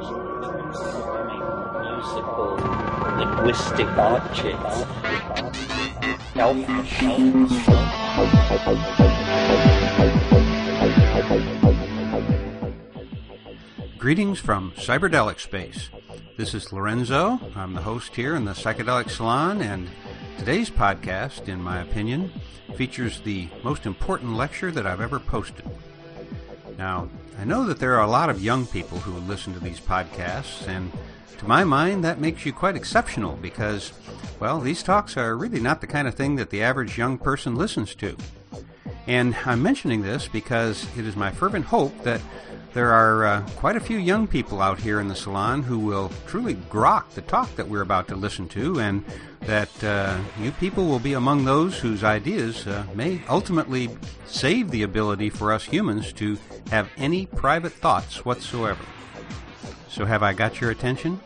musical linguistic objects. Greetings from Cyberdelic Space. This is Lorenzo. I'm the host here in the Psychedelic Salon, and today's podcast, in my opinion, features the most important lecture that I've ever posted. Now, I know that there are a lot of young people who listen to these podcasts, and to my mind, that makes you quite exceptional because, well, these talks are really not the kind of thing that the average young person listens to. And I'm mentioning this because it is my fervent hope that there are uh, quite a few young people out here in the salon who will truly grok the talk that we're about to listen to, and that uh, you people will be among those whose ideas uh, may ultimately save the ability for us humans to have any private thoughts whatsoever. So, have I got your attention?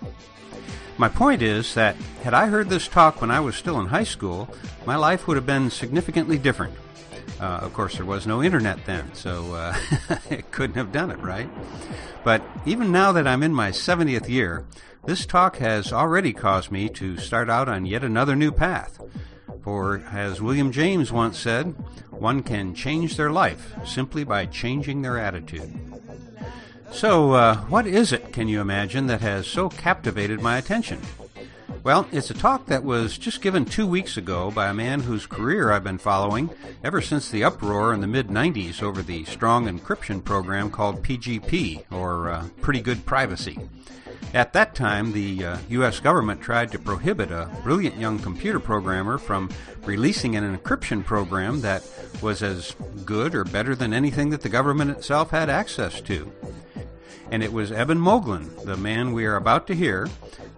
My point is that had I heard this talk when I was still in high school, my life would have been significantly different. Uh, of course, there was no internet then, so uh, it couldn't have done it, right? But even now that I'm in my 70th year, this talk has already caused me to start out on yet another new path. For, as William James once said, one can change their life simply by changing their attitude. So, uh, what is it, can you imagine, that has so captivated my attention? Well, it's a talk that was just given two weeks ago by a man whose career I've been following ever since the uproar in the mid 90s over the strong encryption program called PGP, or uh, Pretty Good Privacy. At that time, the uh, U.S. government tried to prohibit a brilliant young computer programmer from releasing an encryption program that was as good or better than anything that the government itself had access to. And it was Eben Moglen, the man we are about to hear,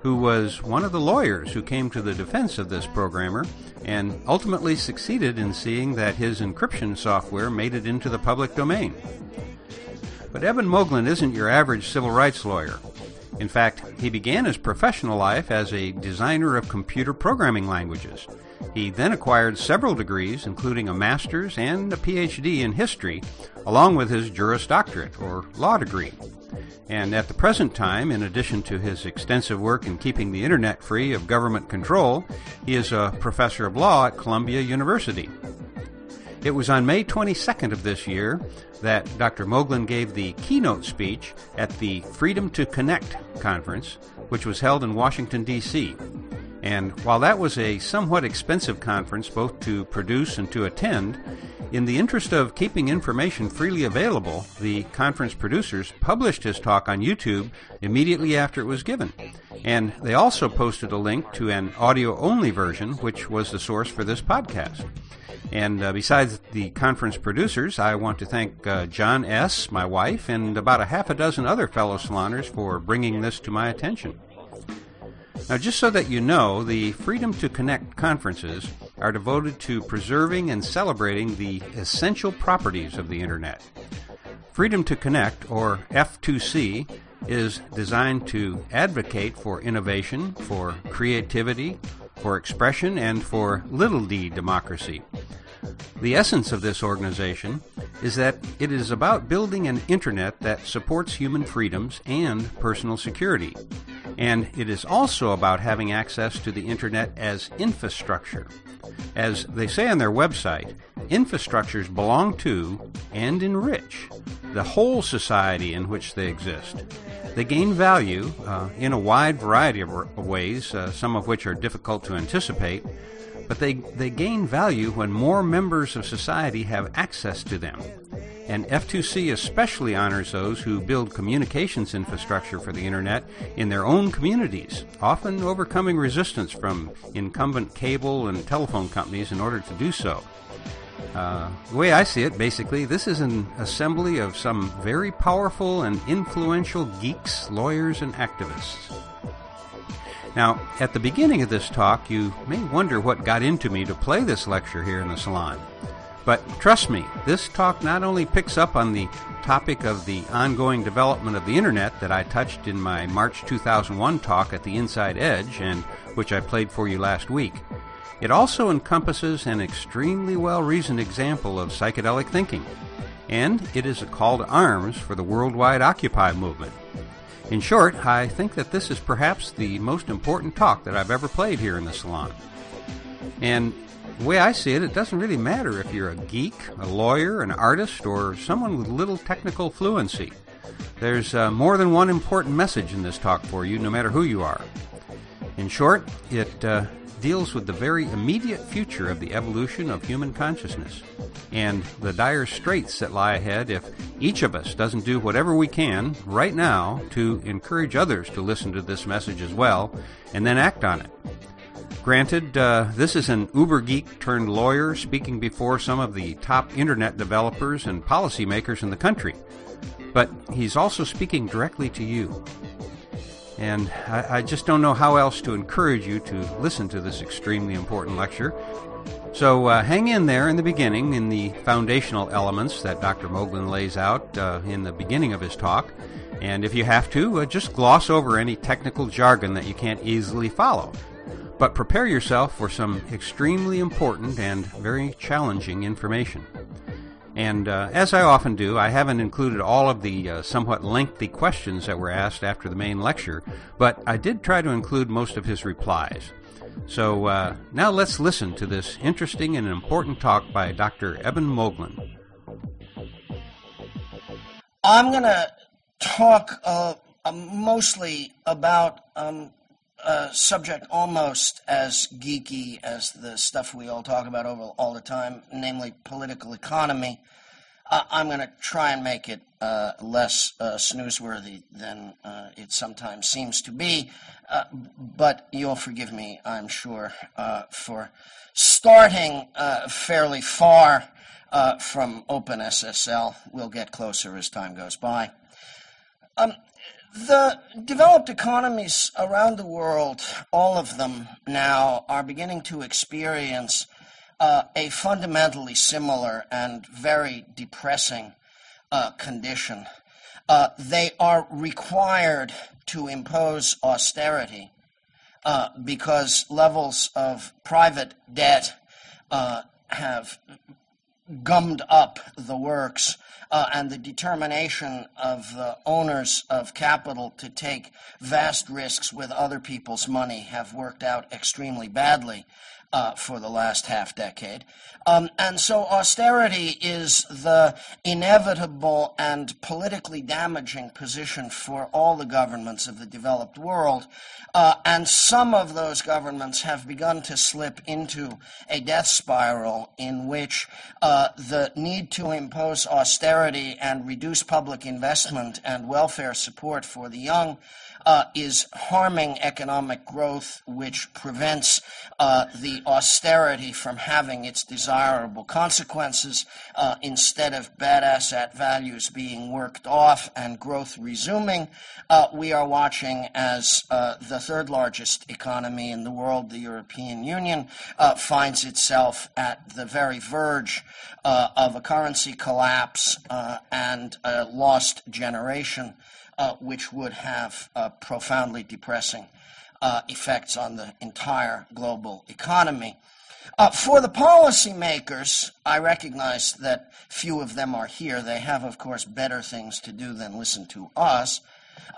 who was one of the lawyers who came to the defense of this programmer and ultimately succeeded in seeing that his encryption software made it into the public domain. But Eben Moglen isn't your average civil rights lawyer. In fact, he began his professional life as a designer of computer programming languages. He then acquired several degrees, including a master's and a PhD in history, along with his Juris Doctorate, or law degree. And at the present time, in addition to his extensive work in keeping the Internet free of government control, he is a professor of law at Columbia University. It was on May 22nd of this year that Dr. Moglen gave the keynote speech at the Freedom to Connect conference, which was held in Washington, D.C. And while that was a somewhat expensive conference both to produce and to attend, in the interest of keeping information freely available, the conference producers published his talk on YouTube immediately after it was given. And they also posted a link to an audio only version, which was the source for this podcast. And uh, besides the conference producers, I want to thank uh, John S., my wife, and about a half a dozen other fellow saloners for bringing this to my attention. Now, just so that you know, the Freedom to Connect conferences are devoted to preserving and celebrating the essential properties of the Internet. Freedom to Connect, or F2C, is designed to advocate for innovation, for creativity, for expression, and for little d democracy. The essence of this organization is that it is about building an Internet that supports human freedoms and personal security and it is also about having access to the internet as infrastructure. As they say on their website, infrastructures belong to and enrich the whole society in which they exist. They gain value uh, in a wide variety of ways, uh, some of which are difficult to anticipate, but they, they gain value when more members of society have access to them and F2C especially honors those who build communications infrastructure for the Internet in their own communities, often overcoming resistance from incumbent cable and telephone companies in order to do so. Uh, the way I see it, basically, this is an assembly of some very powerful and influential geeks, lawyers, and activists. Now, at the beginning of this talk, you may wonder what got into me to play this lecture here in the salon. But trust me, this talk not only picks up on the topic of the ongoing development of the Internet that I touched in my March 2001 talk at the Inside Edge and which I played for you last week, it also encompasses an extremely well reasoned example of psychedelic thinking. And it is a call to arms for the worldwide Occupy movement. In short, I think that this is perhaps the most important talk that I've ever played here in the salon. And the way I see it, it doesn't really matter if you're a geek, a lawyer, an artist, or someone with little technical fluency. There's uh, more than one important message in this talk for you, no matter who you are. In short, it uh, deals with the very immediate future of the evolution of human consciousness and the dire straits that lie ahead if each of us doesn't do whatever we can right now to encourage others to listen to this message as well and then act on it. Granted, uh, this is an uber geek turned lawyer speaking before some of the top internet developers and policymakers in the country but he's also speaking directly to you. And I, I, just don't know how else to encourage you to listen to this extremely important lecture. So uh, hang in there in the beginning in the foundational elements that Dr. Moglen lays out uh, in the beginning of his talk. And if you have to, uh, just gloss over any technical jargon that you can't easily follow. But prepare yourself for some extremely important and very challenging information. And uh, as I often do, I haven't included all of the uh, somewhat lengthy questions that were asked after the main lecture, but I did try to include most of his replies. So uh, now let's listen to this interesting and important talk by Dr. Eben Moglen. I'm going to talk uh, mostly about um, a subject almost as geeky as the stuff we all talk about over all the time, namely political economy. Uh, I'm going to try and make it uh, less uh, snoozeworthy than uh, it sometimes seems to be, uh, but you'll forgive me, I'm sure, uh, for starting fairly far from OpenSSL. We'll get closer as time goes by. Um, the developed economies around the world, all of them now, are beginning to experience uh, a fundamentally similar and very depressing uh, condition. Uh, they are required to impose austerity uh, because levels of private debt uh, have gummed up the works uh, and the determination of the owners of capital to take vast risks with other people's money have worked out extremely badly uh, for the last half decade. Um, and so austerity is the inevitable and politically damaging position for all the governments of the developed world. Uh, and some of those governments have begun to slip into a death spiral in which uh, the need to impose austerity and reduce public investment and welfare support for the young uh, is harming economic growth, which prevents uh, the austerity from having its desirable consequences. Uh, instead of bad asset values being worked off and growth resuming, uh, we are watching as uh, the third largest economy in the world, the European Union, uh, finds itself at the very verge of a currency collapse and a lost generation uh, which would have uh, profoundly depressing uh, effects on the entire global economy. Uh, for the policymakers, I recognize that few of them are here. They have, of course, better things to do than listen to us.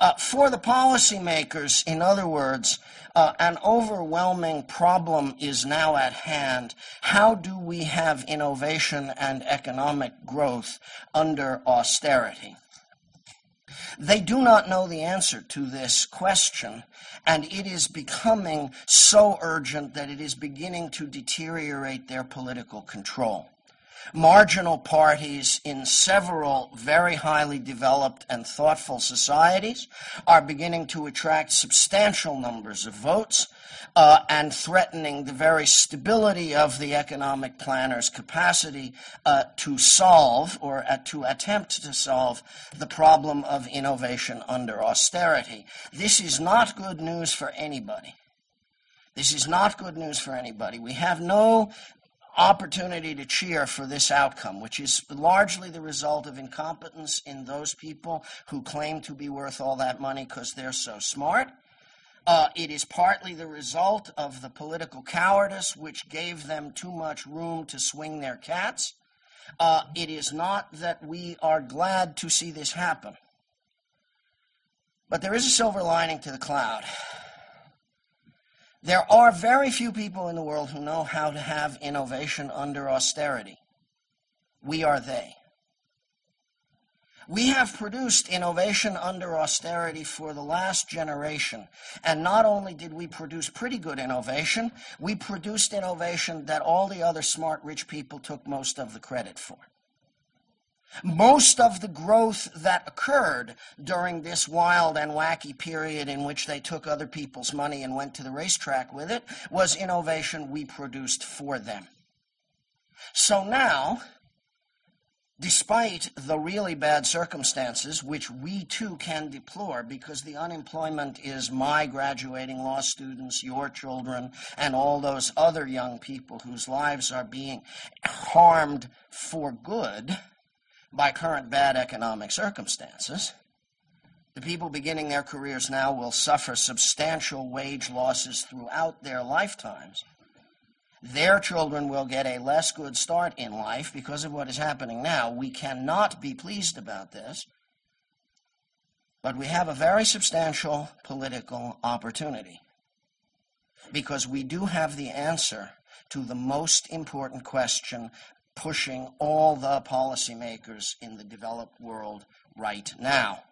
Uh, for the policymakers, in other words, uh, an overwhelming problem is now at hand. How do we have innovation and economic growth under austerity? They do not know the answer to this question, and it is becoming so urgent that it is beginning to deteriorate their political control. Marginal parties in several very highly developed and thoughtful societies are beginning to attract substantial numbers of votes uh, and threatening the very stability of the economic planner's capacity uh, to solve or uh, to attempt to solve the problem of innovation under austerity. This is not good news for anybody. This is not good news for anybody. We have no opportunity to cheer for this outcome, which is largely the result of incompetence in those people who claim to be worth all that money because they're so smart. Uh, it is partly the result of the political cowardice which gave them too much room to swing their cats. Uh, it is not that we are glad to see this happen. But there is a silver lining to the cloud. There are very few people in the world who know how to have innovation under austerity. We are they. We have produced innovation under austerity for the last generation. And not only did we produce pretty good innovation, we produced innovation that all the other smart rich people took most of the credit for. Most of the growth that occurred during this wild and wacky period in which they took other people's money and went to the racetrack with it was innovation we produced for them. So now, despite the really bad circumstances, which we too can deplore because the unemployment is my graduating law students, your children, and all those other young people whose lives are being harmed for good by current bad economic circumstances. The people beginning their careers now will suffer substantial wage losses throughout their lifetimes their children will get a less good start in life because of what is happening now. We cannot be pleased about this, but we have a very substantial political opportunity because we do have the answer to the most important question pushing all the policymakers in the developed world right now.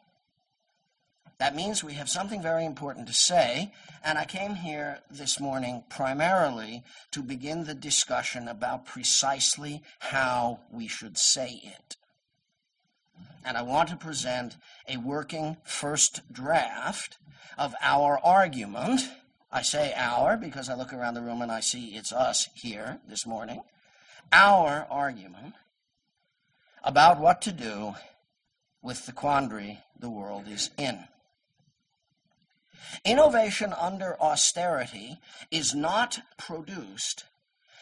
That means we have something very important to say, and I came here this morning primarily to begin the discussion about precisely how we should say it. And I want to present a working first draft of our argument. I say our because I look around the room and I see it's us here this morning. Our argument about what to do with the quandary the world is in. Innovation under austerity is not produced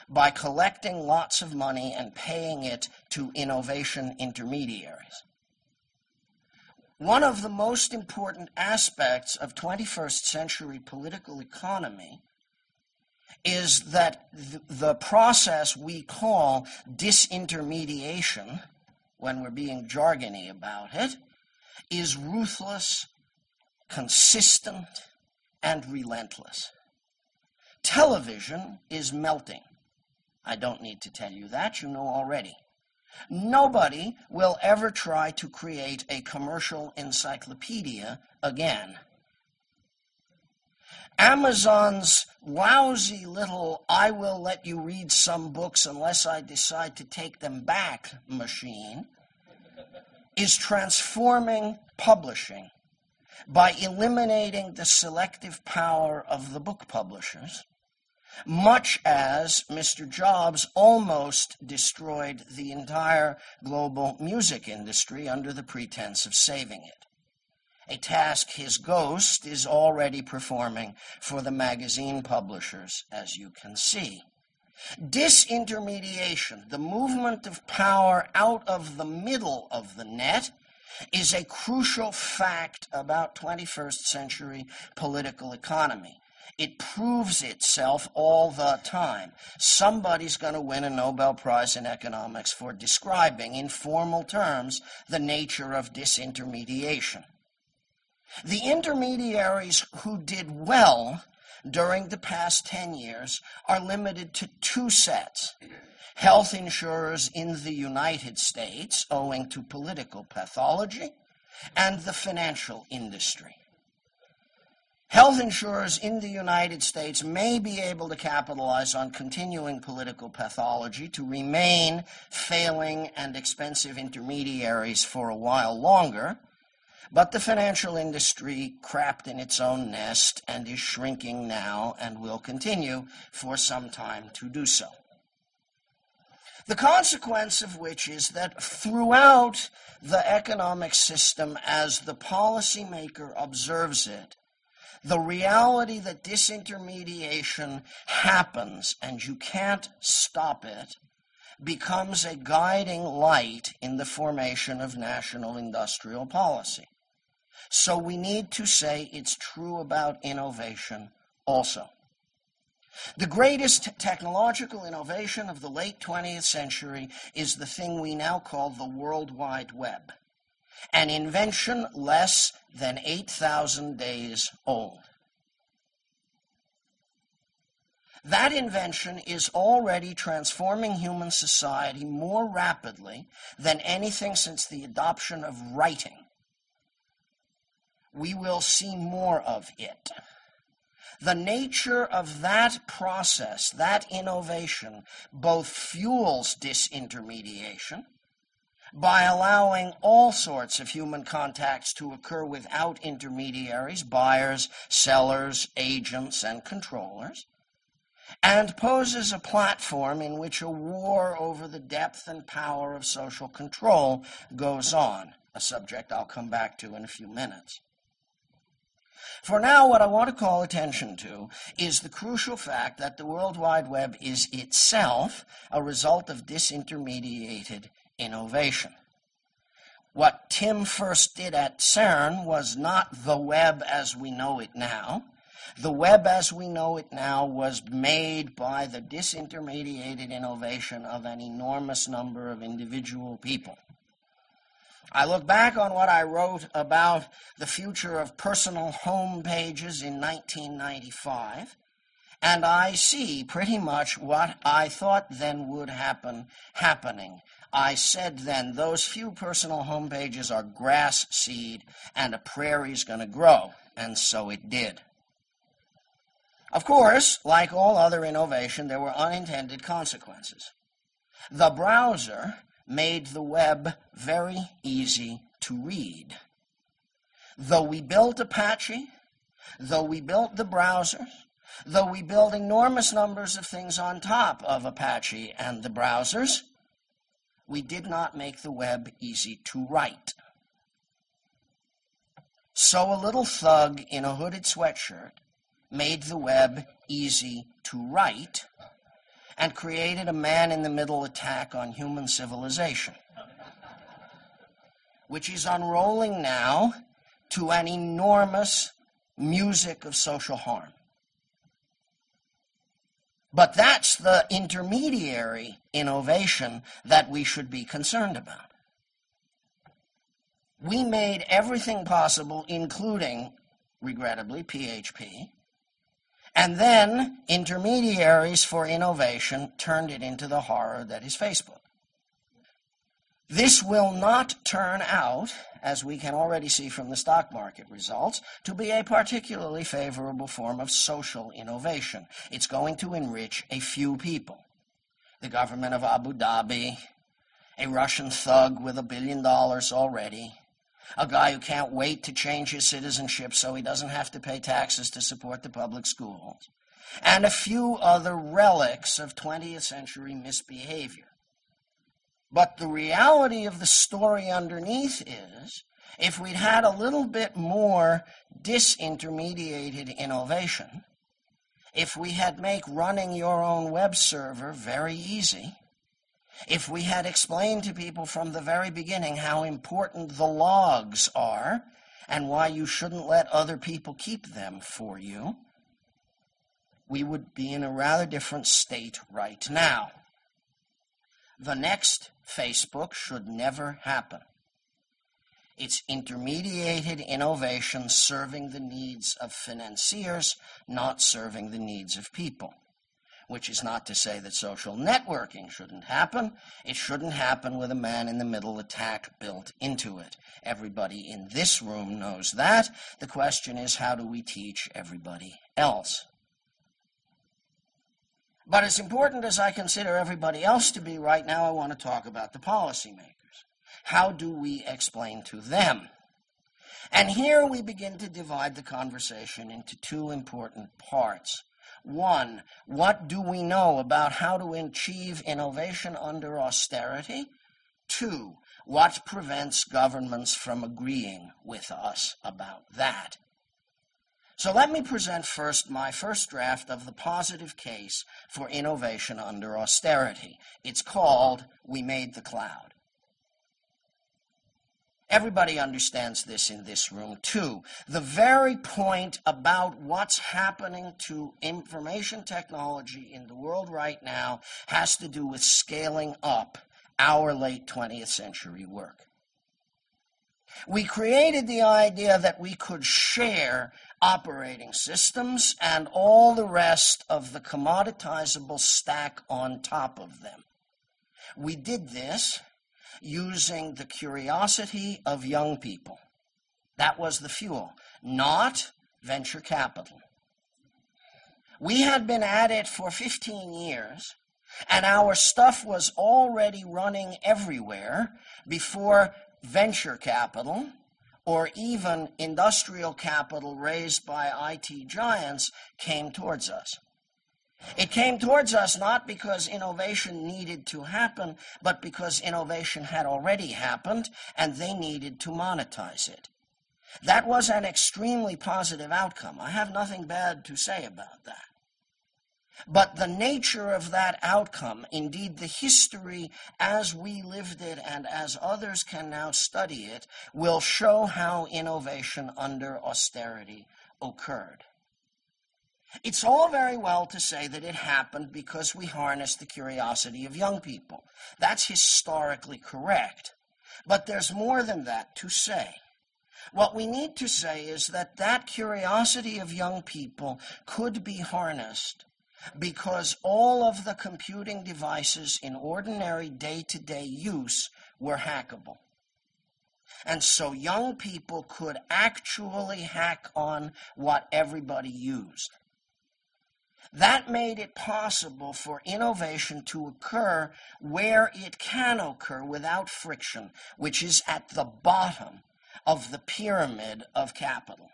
by collecting lots of money and paying it to innovation intermediaries. One of the most important aspects of 21st century political economy is that the process we call disintermediation, when we're being jargony about it, is ruthless consistent, and relentless. Television is melting. I don't need to tell you that, you know already. Nobody will ever try to create a commercial encyclopedia again. Amazon's lousy little I will let you read some books unless I decide to take them back machine is transforming publishing by eliminating the selective power of the book publishers, much as Mr. Jobs almost destroyed the entire global music industry under the pretense of saving it. A task his ghost is already performing for the magazine publishers, as you can see. Disintermediation, the movement of power out of the middle of the net, is a crucial fact about 21st century political economy. It proves itself all the time. Somebody's going to win a Nobel Prize in economics for describing, in formal terms, the nature of disintermediation. The intermediaries who did well during the past 10 years are limited to two sets health insurers in the United States owing to political pathology, and the financial industry. Health insurers in the United States may be able to capitalize on continuing political pathology to remain failing and expensive intermediaries for a while longer, but the financial industry crapped in its own nest and is shrinking now and will continue for some time to do so. The consequence of which is that throughout the economic system, as the policymaker observes it, the reality that disintermediation happens and you can't stop it becomes a guiding light in the formation of national industrial policy. So we need to say it's true about innovation also. The greatest technological innovation of the late 20th century is the thing we now call the World Wide Web. an invention less than 8,000 days old. That invention is already transforming human society more rapidly than anything since the adoption of writing. We will see more of it. The nature of that process, that innovation, both fuels disintermediation by allowing all sorts of human contacts to occur without intermediaries, buyers, sellers, agents, and controllers, and poses a platform in which a war over the depth and power of social control goes on, a subject I'll come back to in a few minutes. For now, what I want to call attention to is the crucial fact that the World Wide Web is itself a result of disintermediated innovation. What Tim first did at CERN was not the web as we know it now. The web as we know it now was made by the disintermediated innovation of an enormous number of individual people. I look back on what I wrote about the future of personal home pages in 1995, and I see pretty much what I thought then would happen happening. I said then, those few personal home pages are grass seed, and a prairie's going to grow, and so it did. Of course, like all other innovation, there were unintended consequences. The browser made the web very easy to read. Though we built Apache, though we built the browsers, though we built enormous numbers of things on top of Apache and the browsers, we did not make the web easy to write. So a little thug in a hooded sweatshirt made the web easy to write and created a man in the middle attack on human civilization, which is unrolling now to an enormous music of social harm. But that's the intermediary innovation that we should be concerned about. We made everything possible, including, regrettably, PHP, and then intermediaries for innovation turned it into the horror that is Facebook. This will not turn out, as we can already see from the stock market results, to be a particularly favorable form of social innovation. It's going to enrich a few people. The government of Abu Dhabi, a Russian thug with a billion dollars already, a guy who can't wait to change his citizenship so he doesn't have to pay taxes to support the public schools, and a few other relics of 20th century misbehavior. But the reality of the story underneath is if we'd had a little bit more disintermediated innovation, if we had make running your own web server very easy, if we had explained to people from the very beginning how important the logs are and why you shouldn't let other people keep them for you, we would be in a rather different state right now. The next Facebook should never happen. It's intermediated innovation serving the needs of financiers, not serving the needs of people which is not to say that social networking shouldn't happen. It shouldn't happen with a man in the middle attack built into it. Everybody in this room knows that. The question is, how do we teach everybody else? But as important as I consider everybody else to be right now, I want to talk about the policymakers. How do we explain to them? And here we begin to divide the conversation into two important parts. One, what do we know about how to achieve innovation under austerity? Two, what prevents governments from agreeing with us about that? So let me present first my first draft of the positive case for innovation under austerity. It's called We Made the Cloud. Everybody understands this in this room, too. The very point about what's happening to information technology in the world right now has to do with scaling up our late 20th century work. We created the idea that we could share operating systems and all the rest of the commoditizable stack on top of them. We did this using the curiosity of young people. That was the fuel, not venture capital. We had been at it for 15 years, and our stuff was already running everywhere before venture capital or even industrial capital raised by IT giants came towards us. It came towards us not because innovation needed to happen, but because innovation had already happened and they needed to monetize it. That was an extremely positive outcome. I have nothing bad to say about that. But the nature of that outcome, indeed the history as we lived it and as others can now study it, will show how innovation under austerity occurred. It's all very well to say that it happened because we harnessed the curiosity of young people. That's historically correct. But there's more than that to say. What we need to say is that that curiosity of young people could be harnessed because all of the computing devices in ordinary day to day use were hackable. And so young people could actually hack on what everybody used. That made it possible for innovation to occur where it can occur without friction, which is at the bottom of the pyramid of capital.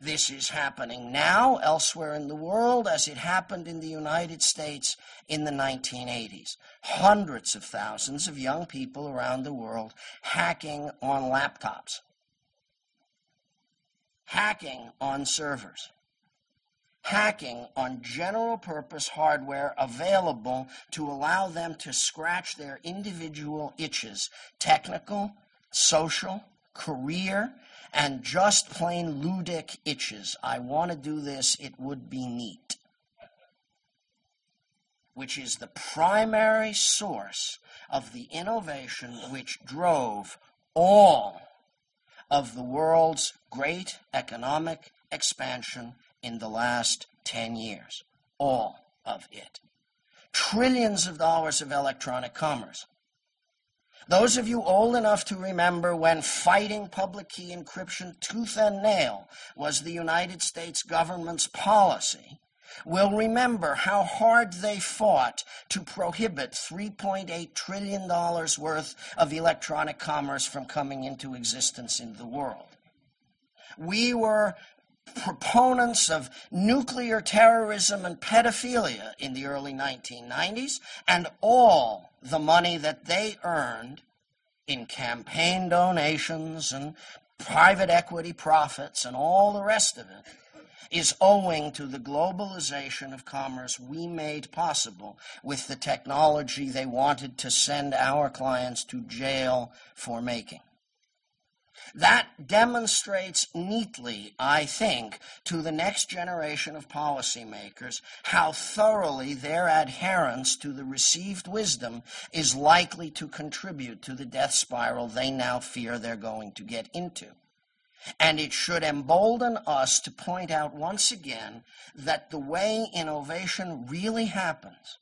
This is happening now elsewhere in the world as it happened in the United States in the 1980s. Hundreds of thousands of young people around the world hacking on laptops, hacking on servers, hacking on general purpose hardware available to allow them to scratch their individual itches technical, social, career, and just plain ludic itches. I want to do this, it would be neat. Which is the primary source of the innovation which drove all of the world's great economic expansion in the last 10 years. All of it. Trillions of dollars of electronic commerce. Those of you old enough to remember when fighting public key encryption tooth and nail was the United States government's policy will remember how hard they fought to prohibit $3.8 trillion worth of electronic commerce from coming into existence in the world. We were proponents of nuclear terrorism and pedophilia in the early 1990s, and all the money that they earned in campaign donations and private equity profits and all the rest of it is owing to the globalization of commerce we made possible with the technology they wanted to send our clients to jail for making. That demonstrates neatly, I think, to the next generation of policymakers how thoroughly their adherence to the received wisdom is likely to contribute to the death spiral they now fear they're going to get into. And it should embolden us to point out once again that the way innovation really happens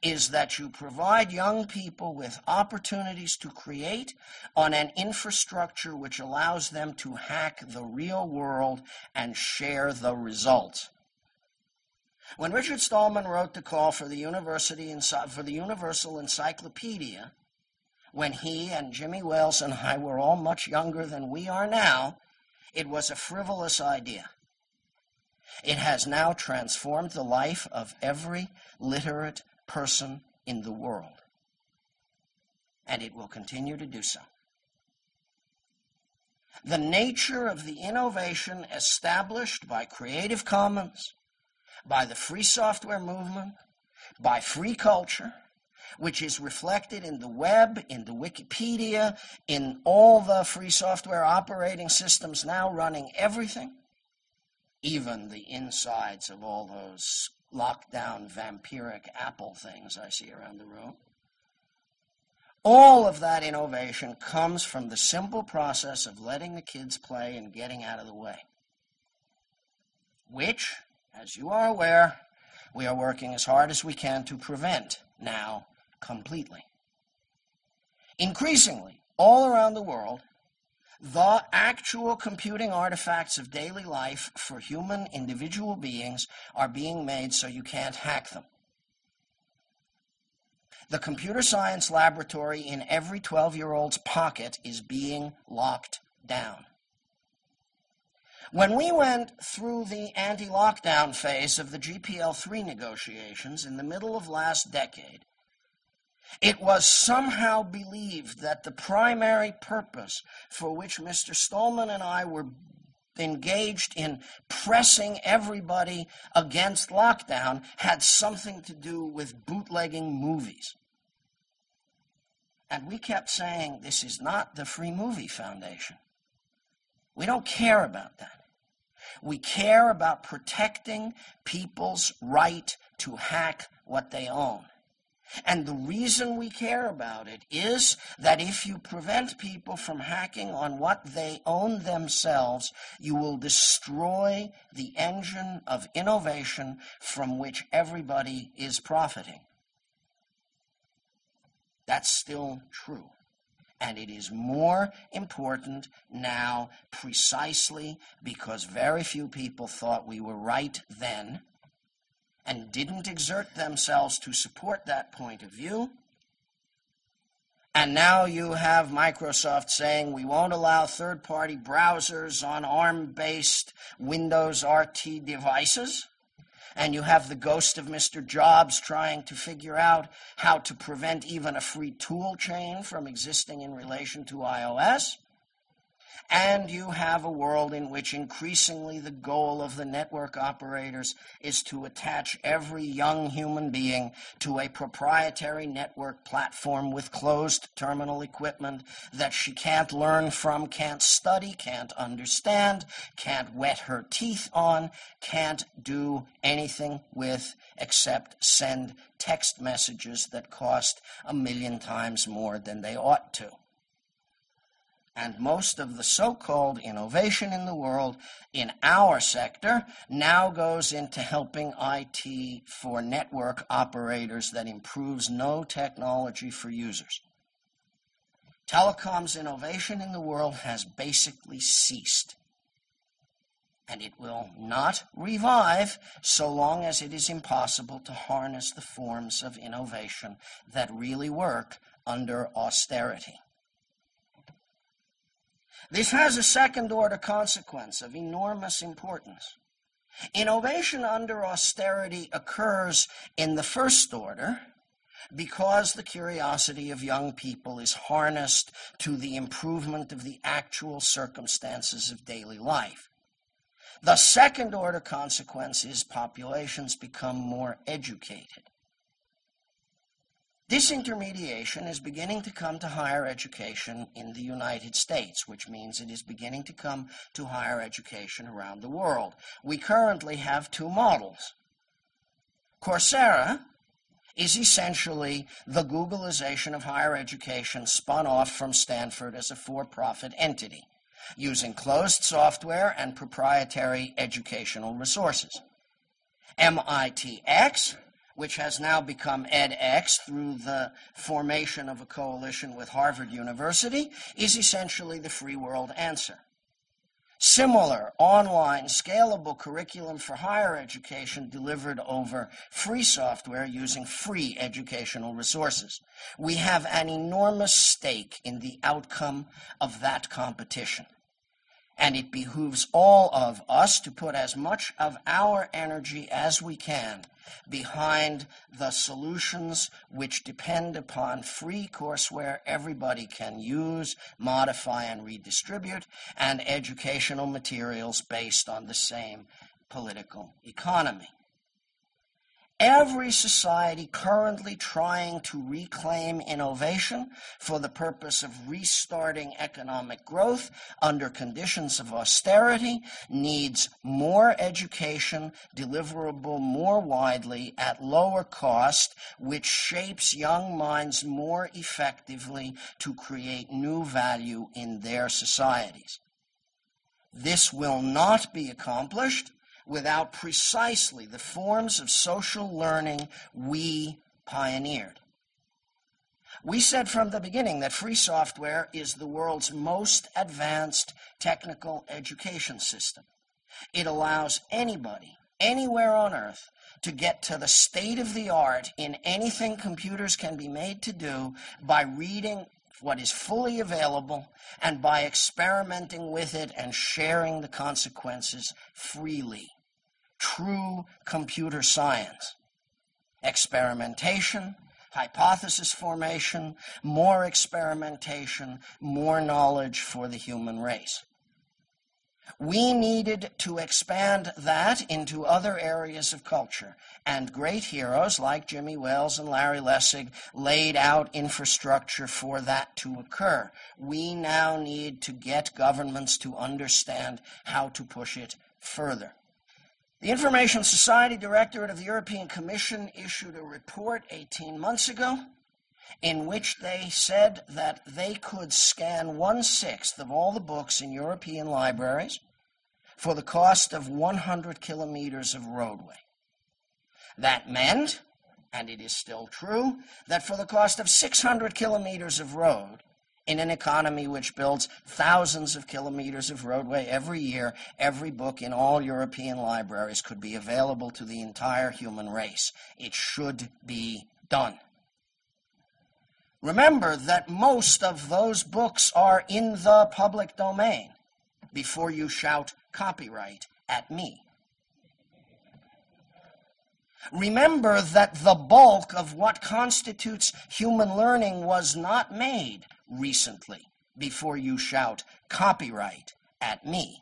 is that you provide young people with opportunities to create on an infrastructure which allows them to hack the real world and share the results. When Richard Stallman wrote the call for the university for the Universal Encyclopedia, when he and Jimmy Wales and I were all much younger than we are now, it was a frivolous idea. It has now transformed the life of every literate person in the world. And it will continue to do so. The nature of the innovation established by Creative Commons, by the free software movement, by free culture, which is reflected in the web, in the Wikipedia, in all the free software operating systems now running everything, even the insides of all those lockdown vampiric apple things I see around the room, All of that innovation comes from the simple process of letting the kids play and getting out of the way. Which, as you are aware, we are working as hard as we can to prevent now completely. Increasingly, all around the world, the actual computing artifacts of daily life for human individual beings are being made so you can't hack them. The computer science laboratory in every 12 year old's pocket is being locked down. When we went through the anti lockdown phase of the GPL 3 negotiations in the middle of last decade, it was somehow believed that the primary purpose for which Mr. Stallman and I were engaged in pressing everybody against lockdown had something to do with bootlegging movies. And we kept saying, this is not the Free Movie Foundation. We don't care about that. We care about protecting people's right to hack what they own. And the reason we care about it is that if you prevent people from hacking on what they own themselves, you will destroy the engine of innovation from which everybody is profiting. That's still true. And it is more important now precisely because very few people thought we were right then and didn't exert themselves to support that point of view. And now you have Microsoft saying we won't allow third party browsers on ARM based Windows RT devices. And you have the ghost of Mr. Jobs trying to figure out how to prevent even a free tool chain from existing in relation to iOS. And you have a world in which increasingly the goal of the network operators is to attach every young human being to a proprietary network platform with closed terminal equipment that she can't learn from, can't study, can't understand, can't wet her teeth on, can't do anything with except send text messages that cost a million times more than they ought to. And most of the so called innovation in the world in our sector now goes into helping IT for network operators that improves no technology for users. Telecom's innovation in the world has basically ceased. And it will not revive so long as it is impossible to harness the forms of innovation that really work under austerity. This has a second order consequence of enormous importance. Innovation under austerity occurs in the first order because the curiosity of young people is harnessed to the improvement of the actual circumstances of daily life. The second order consequence is populations become more educated. Disintermediation is beginning to come to higher education in the United States, which means it is beginning to come to higher education around the world. We currently have two models. Coursera is essentially the Googleization of higher education spun off from Stanford as a for profit entity, using closed software and proprietary educational resources. MITx which has now become edX through the formation of a coalition with Harvard University, is essentially the free world answer. Similar online scalable curriculum for higher education delivered over free software using free educational resources. We have an enormous stake in the outcome of that competition. And it behooves all of us to put as much of our energy as we can behind the solutions which depend upon free courseware everybody can use, modify, and redistribute, and educational materials based on the same political economy. Every society currently trying to reclaim innovation for the purpose of restarting economic growth under conditions of austerity needs more education deliverable more widely at lower cost, which shapes young minds more effectively to create new value in their societies. This will not be accomplished without precisely the forms of social learning we pioneered. We said from the beginning that free software is the world's most advanced technical education system. It allows anybody, anywhere on earth, to get to the state of the art in anything computers can be made to do by reading what is fully available and by experimenting with it and sharing the consequences freely. True computer science. Experimentation, hypothesis formation, more experimentation, more knowledge for the human race. We needed to expand that into other areas of culture, and great heroes like Jimmy Wales and Larry Lessig laid out infrastructure for that to occur. We now need to get governments to understand how to push it further. The Information Society Directorate of the European Commission issued a report 18 months ago in which they said that they could scan one sixth of all the books in European libraries for the cost of 100 kilometers of roadway. That meant, and it is still true, that for the cost of 600 kilometers of road, in an economy which builds thousands of kilometers of roadway every year, every book in all European libraries could be available to the entire human race. It should be done. Remember that most of those books are in the public domain before you shout copyright at me. Remember that the bulk of what constitutes human learning was not made recently before you shout copyright at me.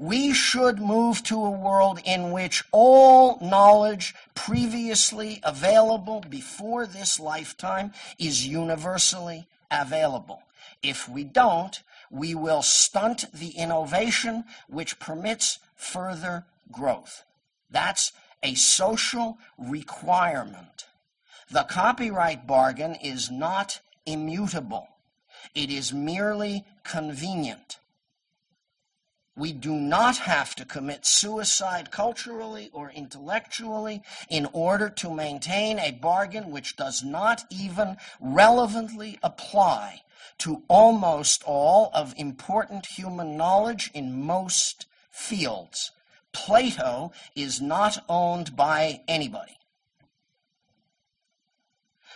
We should move to a world in which all knowledge previously available before this lifetime is universally available. If we don't, we will stunt the innovation which permits further growth. That's a social requirement. The copyright bargain is not immutable. It is merely convenient. We do not have to commit suicide culturally or intellectually in order to maintain a bargain which does not even relevantly apply to almost all of important human knowledge in most fields. Plato is not owned by anybody.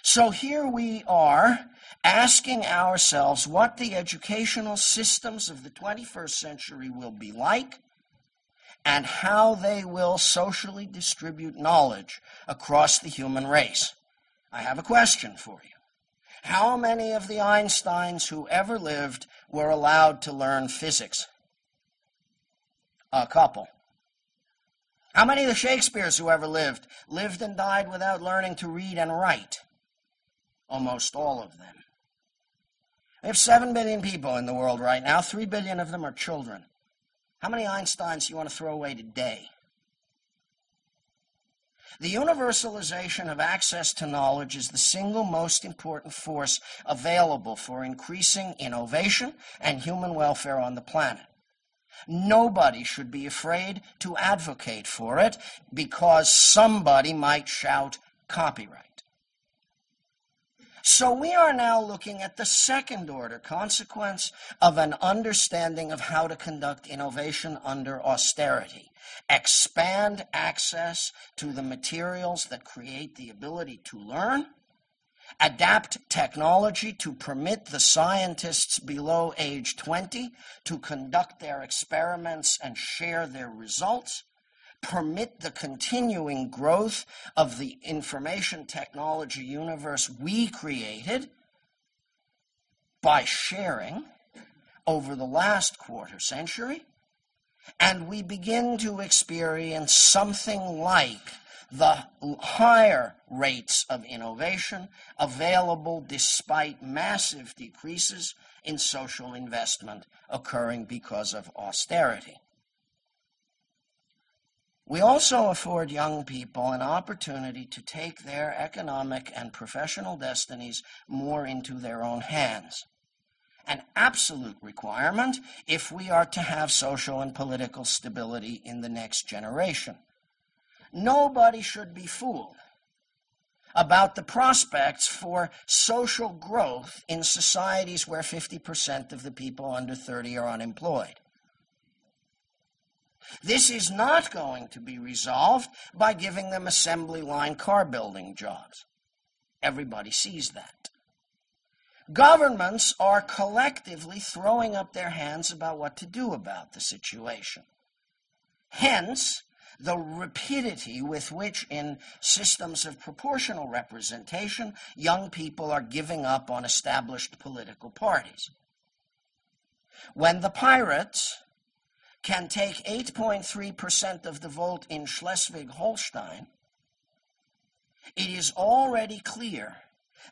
So here we are asking ourselves what the educational systems of the 21st century will be like and how they will socially distribute knowledge across the human race. I have a question for you. How many of the Einsteins who ever lived were allowed to learn physics? A couple. How many of the Shakespeares who ever lived lived and died without learning to read and write? Almost all of them. We have 7 billion people in the world right now. 3 billion of them are children. How many Einsteins do you want to throw away today? The universalization of access to knowledge is the single most important force available for increasing innovation and human welfare on the planet. Nobody should be afraid to advocate for it because somebody might shout copyright. So we are now looking at the second order consequence of an understanding of how to conduct innovation under austerity. Expand access to the materials that create the ability to learn adapt technology to permit the scientists below age 20 to conduct their experiments and share their results, permit the continuing growth of the information technology universe we created by sharing over the last quarter century, and we begin to experience something like the higher rates of innovation available despite massive decreases in social investment occurring because of austerity. We also afford young people an opportunity to take their economic and professional destinies more into their own hands. An absolute requirement if we are to have social and political stability in the next generation. Nobody should be fooled about the prospects for social growth in societies where 50% of the people under 30 are unemployed. This is not going to be resolved by giving them assembly line car building jobs. Everybody sees that. Governments are collectively throwing up their hands about what to do about the situation. Hence, the rapidity with which, in systems of proportional representation, young people are giving up on established political parties. When the pirates can take 8.3% of the vote in Schleswig Holstein, it is already clear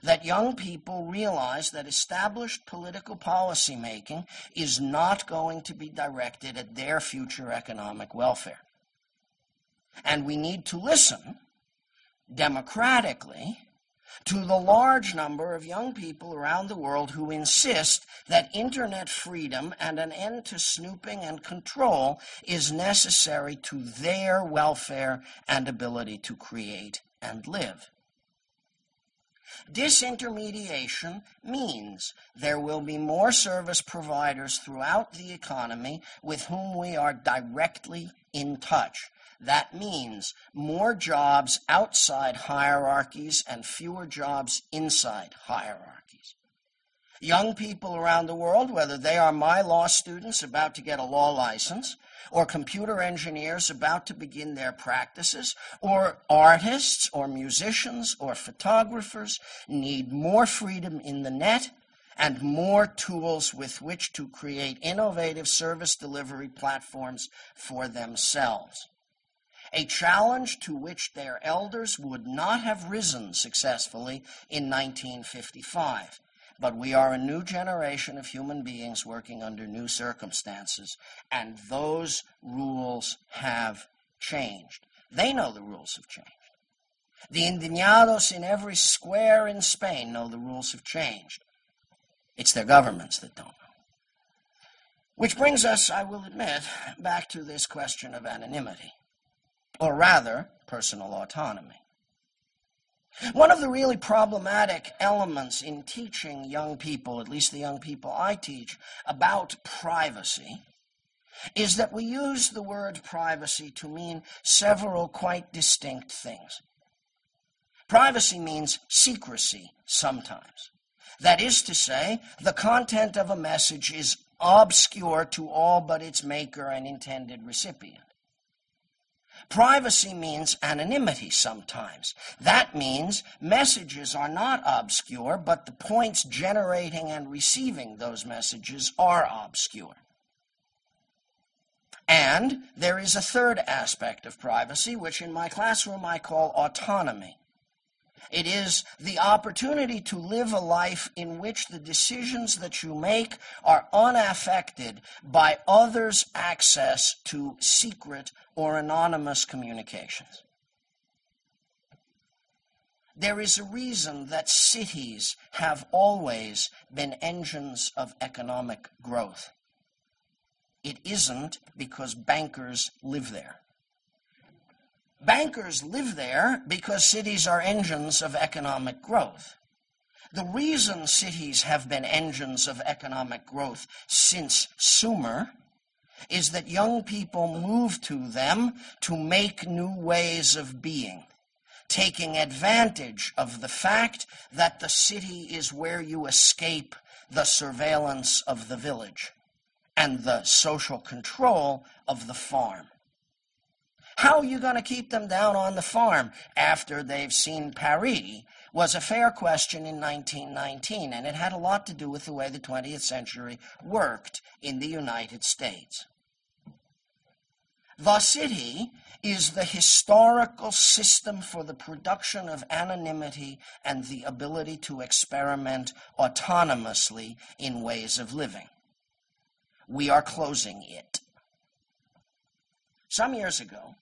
that young people realize that established political policy making is not going to be directed at their future economic welfare. And we need to listen democratically to the large number of young people around the world who insist that internet freedom and an end to snooping and control is necessary to their welfare and ability to create and live. Disintermediation means there will be more service providers throughout the economy with whom we are directly in touch that means more jobs outside hierarchies and fewer jobs inside hierarchies. Young people around the world, whether they are my law students about to get a law license, or computer engineers about to begin their practices, or artists, or musicians, or photographers, need more freedom in the net and more tools with which to create innovative service delivery platforms for themselves a challenge to which their elders would not have risen successfully in 1955. But we are a new generation of human beings working under new circumstances, and those rules have changed. They know the rules have changed. The indignados in every square in Spain know the rules have changed. It's their governments that don't know. Which brings us, I will admit, back to this question of anonymity or rather, personal autonomy. One of the really problematic elements in teaching young people, at least the young people I teach, about privacy is that we use the word privacy to mean several quite distinct things. Privacy means secrecy sometimes. That is to say, the content of a message is obscure to all but its maker and intended recipient. Privacy means anonymity sometimes. That means messages are not obscure, but the points generating and receiving those messages are obscure. And there is a third aspect of privacy, which in my classroom I call autonomy. It is the opportunity to live a life in which the decisions that you make are unaffected by others' access to secret or anonymous communications. There is a reason that cities have always been engines of economic growth. It isn't because bankers live there. Bankers live there because cities are engines of economic growth. The reason cities have been engines of economic growth since Sumer is that young people move to them to make new ways of being, taking advantage of the fact that the city is where you escape the surveillance of the village and the social control of the farm. How are you going to keep them down on the farm after they've seen Paris was a fair question in 1919, and it had a lot to do with the way the 20th century worked in the United States. The city is the historical system for the production of anonymity and the ability to experiment autonomously in ways of living. We are closing it. Some years ago,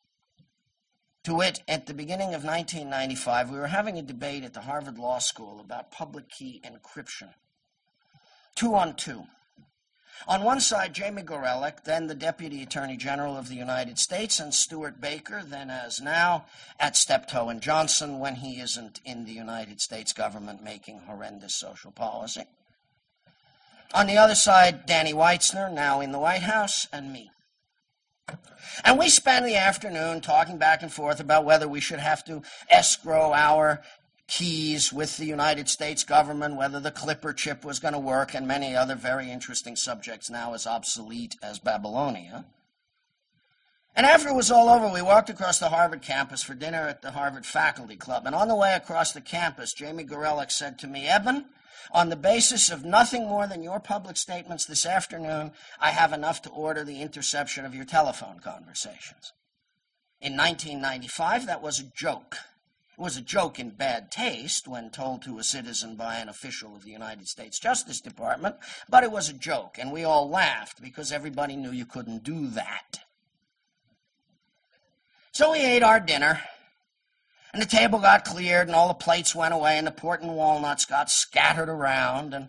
to wit, at the beginning of 1995, we were having a debate at the Harvard Law School about public key encryption. Two on two. On one side, Jamie Gorelick, then the Deputy Attorney General of the United States, and Stewart Baker, then as now, at Steptoe and Johnson when he isn't in the United States government making horrendous social policy. On the other side, Danny Weitzner, now in the White House, and me. And we spend the afternoon talking back and forth about whether we should have to escrow our keys with the United States government, whether the Clipper chip was going to work, and many other very interesting subjects now as obsolete as Babylonia. And after it was all over, we walked across the Harvard campus for dinner at the Harvard Faculty Club. And on the way across the campus, Jamie Gorelick said to me, Eben, on the basis of nothing more than your public statements this afternoon, I have enough to order the interception of your telephone conversations. In 1995, that was a joke. It was a joke in bad taste when told to a citizen by an official of the United States Justice Department, but it was a joke, and we all laughed because everybody knew you couldn't do that. So we ate our dinner, and the table got cleared, and all the plates went away, and the port and walnuts got scattered around, and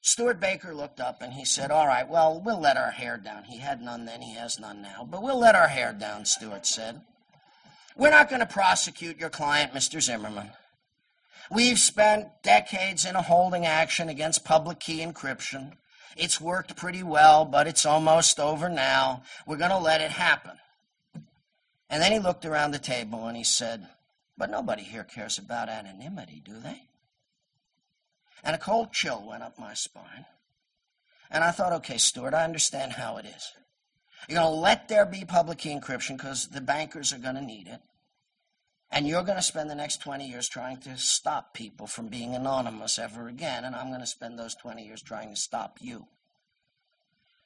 Stewart Baker looked up and he said, All right, well, we'll let our hair down. He had none then, he has none now, but we'll let our hair down, Stewart said. We're not going to prosecute your client, Mr. Zimmermann. We've spent decades in a holding action against public key encryption. It's worked pretty well, but it's almost over now. We're going to let it happen. And then he looked around the table and he said, But nobody here cares about anonymity, do they? And a cold chill went up my spine. And I thought, okay, Stewart, I understand how it is. You're going to let there be public key encryption because the bankers are going to need it. And you're going to spend the next 20 years trying to stop people from being anonymous ever again. And I'm going to spend those 20 years trying to stop you.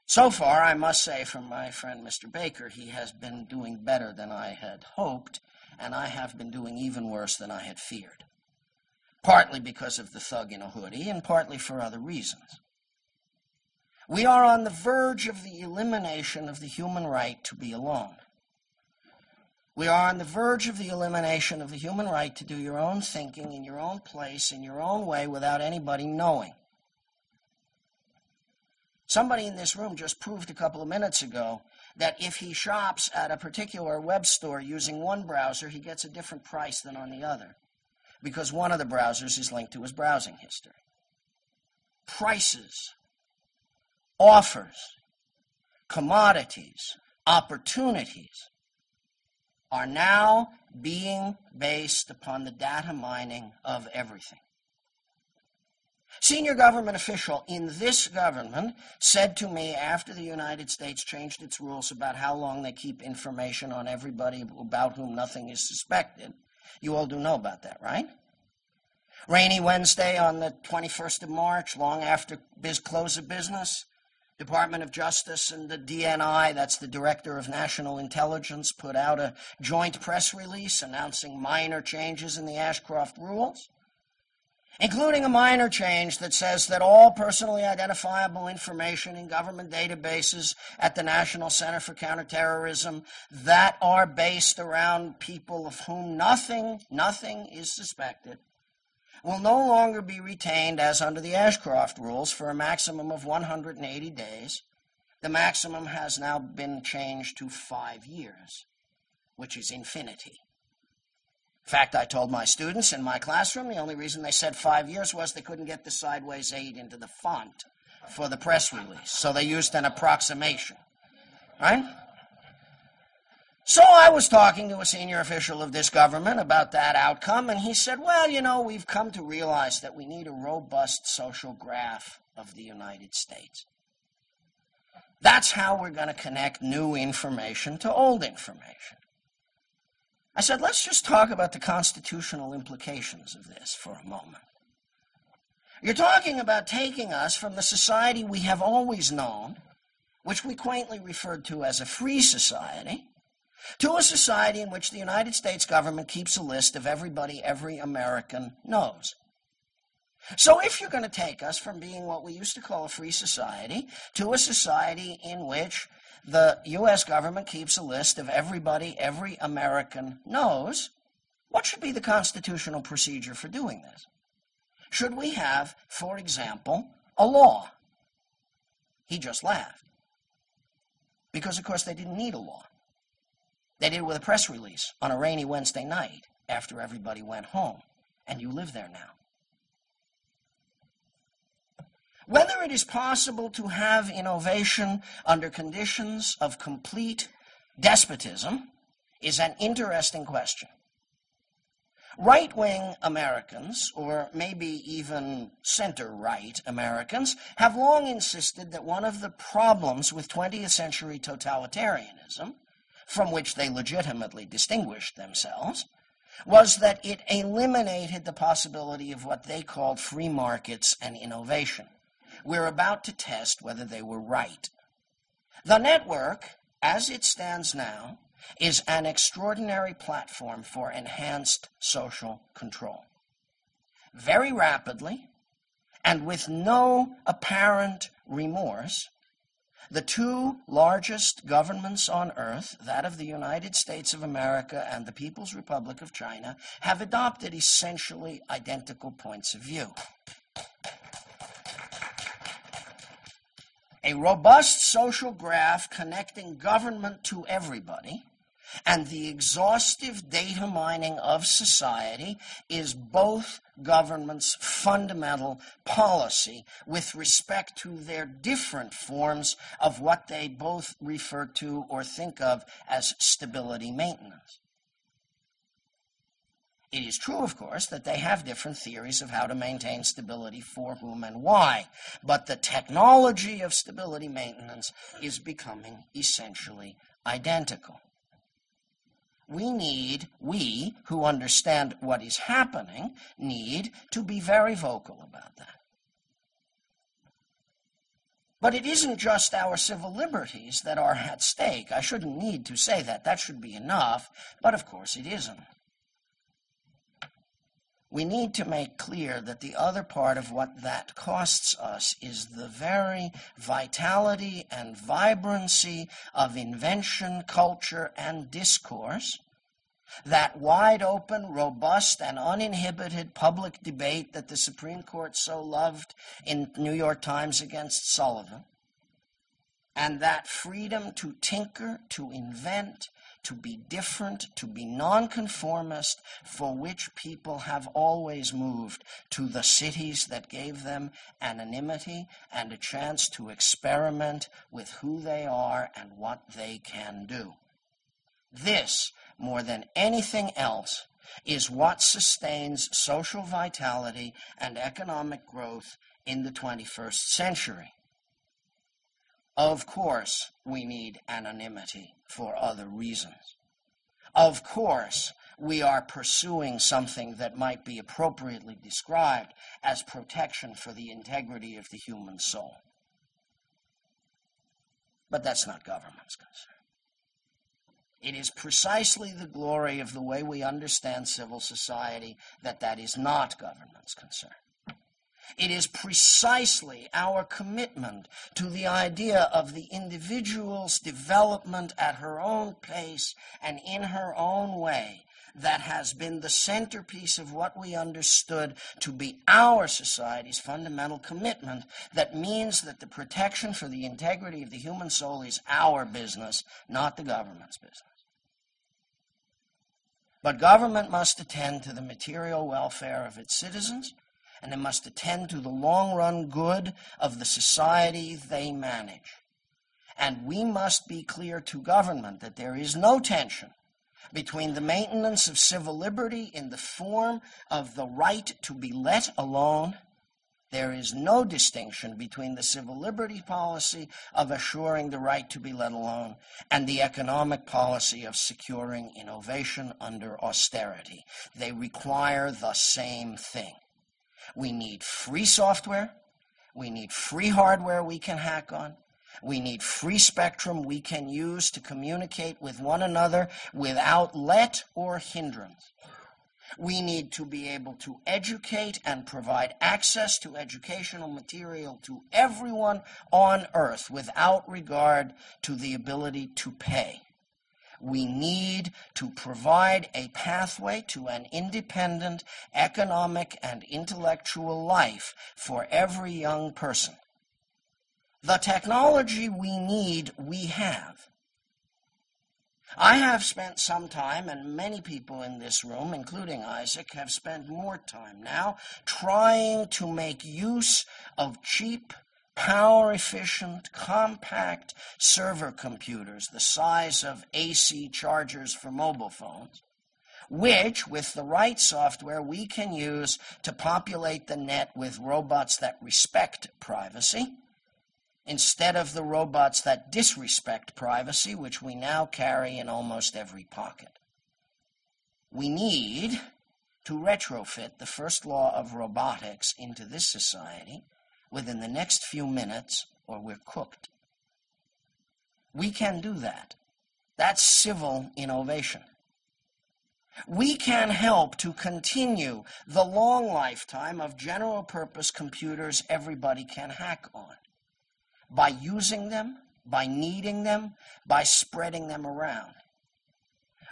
So far, I must say, from my friend Mr. Baker, he has been doing better than I had hoped, and I have been doing even worse than I had feared. Partly because of the thug in a hoodie, and partly for other reasons. We are on the verge of the elimination of the human right to be alone. We are on the verge of the elimination of the human right to do your own thinking in your own place, in your own way, without anybody knowing. Somebody in this room just proved a couple of minutes ago that if he shops at a particular web store using one browser, he gets a different price than on the other because one of the browsers is linked to his browsing history. Prices offers, commodities, opportunities are now being based upon the data mining of everything. Senior government official in this government said to me after the United States changed its rules about how long they keep information on everybody about whom nothing is suspected. You all do know about that, right? Rainy Wednesday on the 21st of March, long after biz close of business, Department of Justice and the DNI, that's the Director of National Intelligence, put out a joint press release announcing minor changes in the Ashcroft rules, including a minor change that says that all personally identifiable information in government databases at the National Center for Counterterrorism that are based around people of whom nothing, nothing is suspected will no longer be retained as under the Ashcroft rules for a maximum of 180 days. The maximum has now been changed to five years, which is infinity. Fact, I told my students in my classroom the only reason they said five years was they couldn't get the sideways eight into the font for the press release. So they used an approximation. Right? So I was talking to a senior official of this government about that outcome, and he said, Well, you know, we've come to realize that we need a robust social graph of the United States. That's how we're going to connect new information to old information. I said, let's just talk about the constitutional implications of this for a moment. You're talking about taking us from the society we have always known, which we quaintly referred to as a free society, to a society in which the United States government keeps a list of everybody every American knows. So if you're going to take us from being what we used to call a free society to a society in which the U.S. government keeps a list of everybody every American knows, what should be the constitutional procedure for doing this? Should we have, for example, a law? He just laughed. Because, of course, they didn't need a law. They did it with a press release on a rainy Wednesday night after everybody went home. And you live there now. Whether it is possible to have innovation under conditions of complete despotism is an interesting question. Right wing Americans, or maybe even center right Americans, have long insisted that one of the problems with 20th century totalitarianism, from which they legitimately distinguished themselves, was that it eliminated the possibility of what they called free markets and innovation. We're about to test whether they were right. The network, as it stands now, is an extraordinary platform for enhanced social control. Very rapidly, and with no apparent remorse, the two largest governments on earth, that of the United States of America and the People's Republic of China, have adopted essentially identical points of view. A robust social graph connecting government to everybody and the exhaustive data mining of society is both governments' fundamental policy with respect to their different forms of what they both refer to or think of as stability maintenance. It is true, of course, that they have different theories of how to maintain stability for whom and why, but the technology of stability maintenance is becoming essentially identical. We need, we who understand what is happening, need to be very vocal about that. But it isn't just our civil liberties that are at stake. I shouldn't need to say that. That should be enough. But of course it isn't we need to make clear that the other part of what that costs us is the very vitality and vibrancy of invention, culture, and discourse. That wide open, robust, and uninhibited public debate that the Supreme Court so loved in New York Times against Sullivan. And that freedom to tinker, to invent, to be different, to be nonconformist, for which people have always moved to the cities that gave them anonymity and a chance to experiment with who they are and what they can do. This, more than anything else, is what sustains social vitality and economic growth in the 21st century. Of course, we need anonymity for other reasons. Of course, we are pursuing something that might be appropriately described as protection for the integrity of the human soul. But that's not government's concern. It is precisely the glory of the way we understand civil society that that is not government's concern. It is precisely our commitment to the idea of the individual's development at her own pace and in her own way that has been the centerpiece of what we understood to be our society's fundamental commitment that means that the protection for the integrity of the human soul is our business, not the government's business. But government must attend to the material welfare of its citizens and they must attend to the long run good of the society they manage. And we must be clear to government that there is no tension between the maintenance of civil liberty in the form of the right to be let alone. There is no distinction between the civil liberty policy of assuring the right to be let alone and the economic policy of securing innovation under austerity. They require the same thing. We need free software. We need free hardware we can hack on. We need free spectrum we can use to communicate with one another without let or hindrance. We need to be able to educate and provide access to educational material to everyone on earth without regard to the ability to pay. We need to provide a pathway to an independent economic and intellectual life for every young person. The technology we need, we have. I have spent some time, and many people in this room, including Isaac, have spent more time now trying to make use of cheap, power efficient, compact server computers the size of AC chargers for mobile phones, which, with the right software, we can use to populate the net with robots that respect privacy instead of the robots that disrespect privacy, which we now carry in almost every pocket. We need to retrofit the first law of robotics into this society within the next few minutes, or we're cooked. We can do that. That's civil innovation. We can help to continue the long lifetime of general purpose computers everybody can hack on by using them, by needing them, by spreading them around.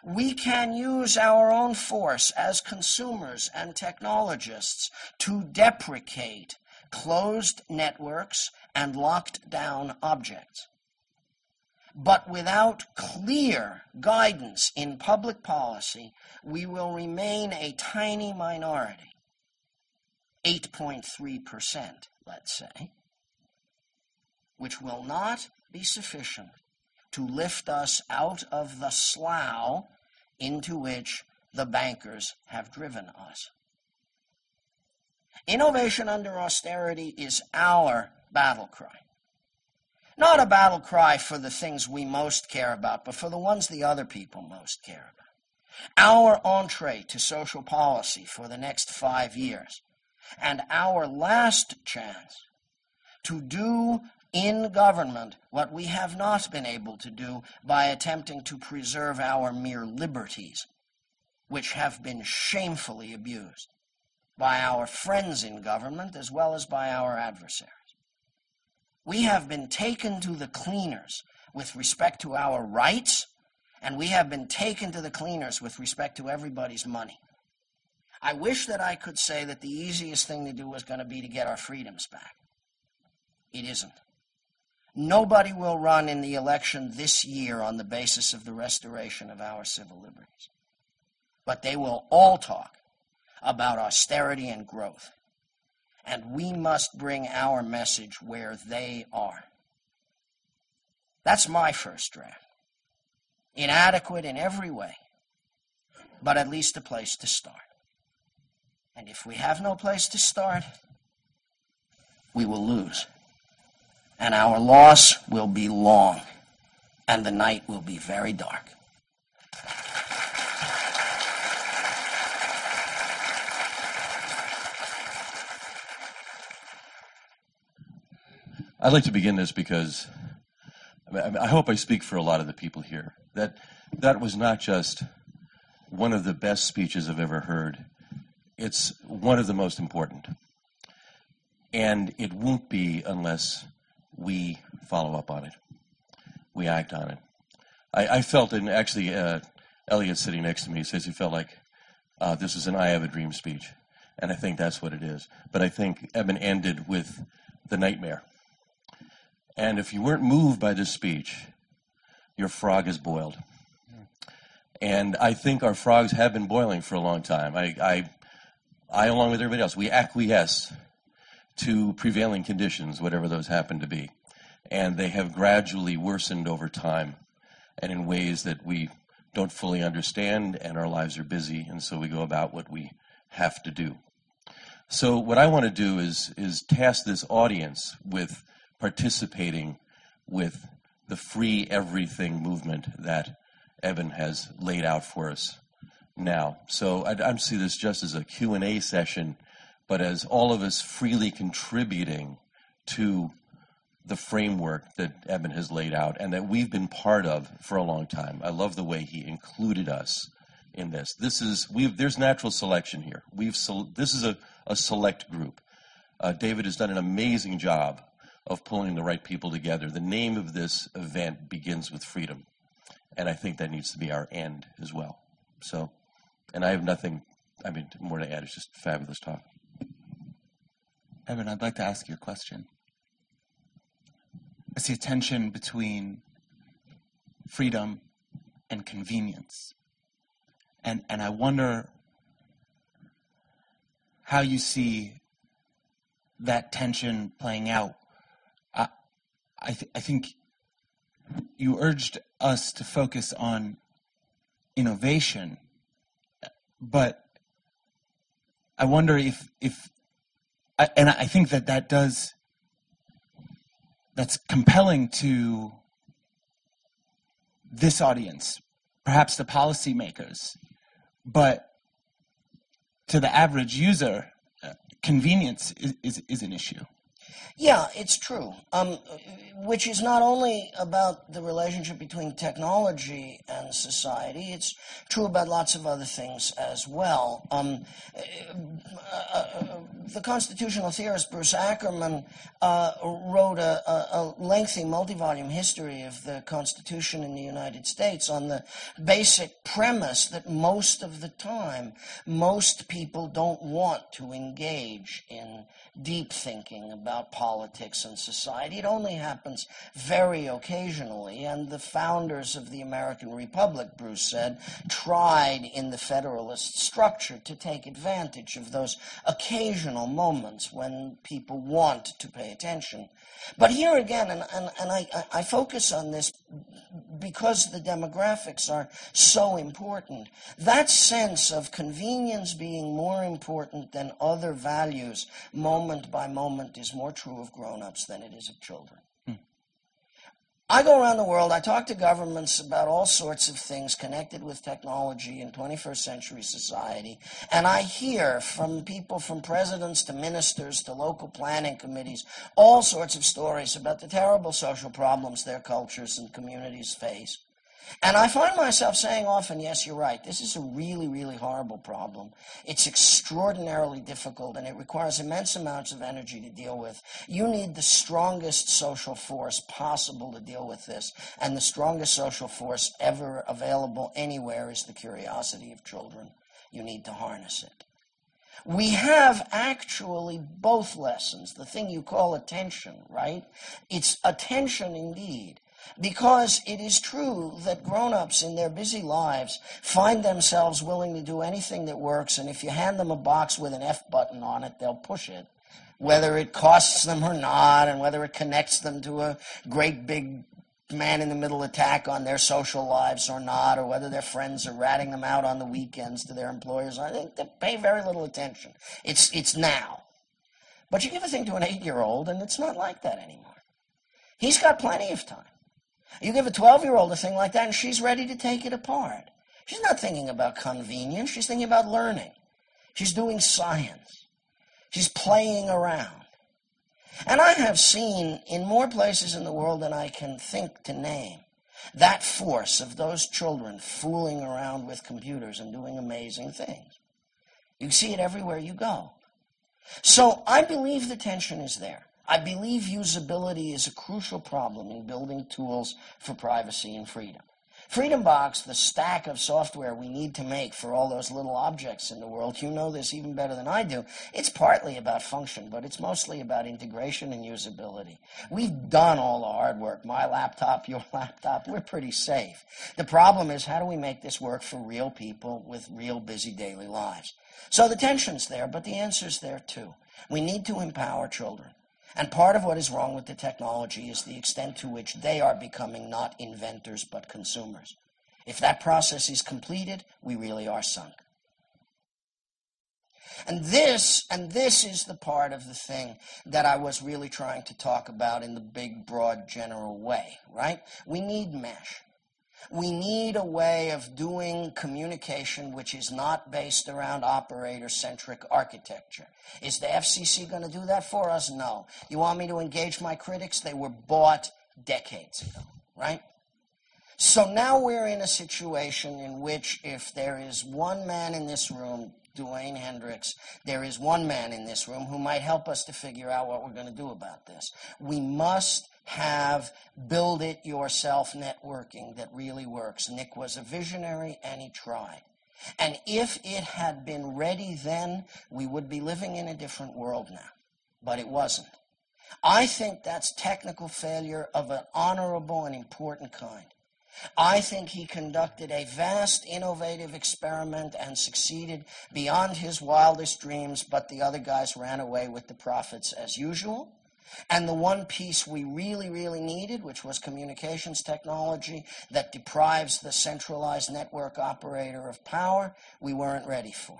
We can use our own force as consumers and technologists to deprecate closed networks and locked down objects. But without clear guidance in public policy, we will remain a tiny minority, 8.3%, let's say, which will not be sufficient to lift us out of the slough into which the bankers have driven us. Innovation under austerity is our battle cry. Not a battle cry for the things we most care about, but for the ones the other people most care about. Our entree to social policy for the next five years, and our last chance to do in government what we have not been able to do by attempting to preserve our mere liberties, which have been shamefully abused by our friends in government as well as by our adversaries. We have been taken to the cleaners with respect to our rights, and we have been taken to the cleaners with respect to everybody's money. I wish that I could say that the easiest thing to do was going to be to get our freedoms back. It isn't. Nobody will run in the election this year on the basis of the restoration of our civil liberties. But they will all talk about austerity and growth. And we must bring our message where they are. That's my first draft. Inadequate in every way, but at least a place to start. And if we have no place to start, we will lose and our loss will be long, and the night will be very dark. I'd like to begin this because I hope I speak for a lot of the people here. That that was not just one of the best speeches I've ever heard. It's one of the most important. And it won't be unless we follow up on it. We act on it. I, I felt, and actually, uh, Elliot sitting next to me says he felt like uh, this is an I Have a Dream speech. And I think that's what it is. But I think Eben ended with the nightmare. And if you weren't moved by this speech, your frog is boiled. And I think our frogs have been boiling for a long time. I, I, I along with everybody else, we acquiesce to prevailing conditions, whatever those happen to be. And they have gradually worsened over time and in ways that we don't fully understand, and our lives are busy, and so we go about what we have to do. So, what I want to do is, is task this audience with participating with the free everything movement that Eben has laid out for us now. So I, I see this just as a Q&A session but as all of us freely contributing to the framework that Eben has laid out and that we've been part of for a long time. I love the way he included us in this. This is we've there's natural selection here. We've this is a, a select group. Uh, David has done an amazing job of pulling the right people together. The name of this event begins with freedom, and I think that needs to be our end as well. So, and I have nothing. I mean, more to add. It's just fabulous talk. Eben, I'd like to ask you a question. I see a tension between freedom and convenience. And, and I wonder how you see that tension playing out. I, I, th- I think you urged us to focus on innovation, but I wonder if, if and I think that that does that's compelling to this audience, perhaps the policymakers, but to the average user, uh, convenience is, is, is an issue. Yeah, it's true. Um, which is not only about the relationship between technology and society, it's true about lots of other things as well. Um, uh, uh, the constitutional theorist Bruce Ackerman uh, wrote a, a, a lengthy multi volume history of the Constitution in the United States on the basic premise that most of the time, most people don't want to engage in deep thinking about politics and society. It only happens very occasionally, and the founders of the American Republic, Bruce said, tried in the Federalist structure to take advantage of those occasional moments when people want to pay attention. But here again, and, and, and I, I focus on this because the demographics are so important, that sense of convenience being more important than other values moment by moment is more true of grown ups than it is of children. I go around the world, I talk to governments about all sorts of things connected with technology in 21st century society, and I hear from people from presidents to ministers to local planning committees all sorts of stories about the terrible social problems their cultures and communities face. And I find myself saying often, yes, you're right. This is a really, really horrible problem. It's extraordinarily difficult and it requires immense amounts of energy to deal with. You need the strongest social force possible to deal with this. And the strongest social force ever available anywhere is the curiosity of children. You need to harness it. We have actually both lessons. The thing you call attention, right? It's attention indeed. Because it is true that grown ups in their busy lives find themselves willing to do anything that works, and if you hand them a box with an F button on it, they'll push it. Whether it costs them or not, and whether it connects them to a great big man in the middle attack on their social lives or not, or whether their friends are ratting them out on the weekends to their employers. I think they pay very little attention. It's, it's now. But you give a thing to an eight year old, and it's not like that anymore. He's got plenty of time. You give a 12 year old a thing like that, and she's ready to take it apart. She's not thinking about convenience, she's thinking about learning. She's doing science. She's playing around. And I have seen in more places in the world than I can think to name that force of those children fooling around with computers and doing amazing things. You see it everywhere you go. So I believe the tension is there. I believe usability is a crucial problem in building tools for privacy and freedom. Freedom Box, the stack of software we need to make for all those little objects in the world, you know this even better than I do. It's partly about function, but it's mostly about integration and usability. We've done all the hard work. My laptop, your laptop, we're pretty safe. The problem is how do we make this work for real people with real busy daily lives? So the tension's there, but the answer's there too. We need to empower children. And part of what is wrong with the technology is the extent to which they are becoming not inventors but consumers. If that process is completed, we really are sunk. And this, and this is the part of the thing that I was really trying to talk about in the big, broad, general way, right? We need mesh. We need a way of doing communication which is not based around operator centric architecture. Is the FCC going to do that for us? No. You want me to engage my critics? They were bought decades ago, right? So now we're in a situation in which if there is one man in this room, Dewayne Hendricks, there is one man in this room who might help us to figure out what we're going to do about this. We must have build it yourself networking that really works. Nick was a visionary and he tried. And if it had been ready then, we would be living in a different world now. But it wasn't. I think that's technical failure of an honorable and important kind. I think he conducted a vast, innovative experiment and succeeded beyond his wildest dreams, but the other guys ran away with the profits as usual. And the one piece we really, really needed, which was communications technology that deprives the centralized network operator of power, we weren't ready for.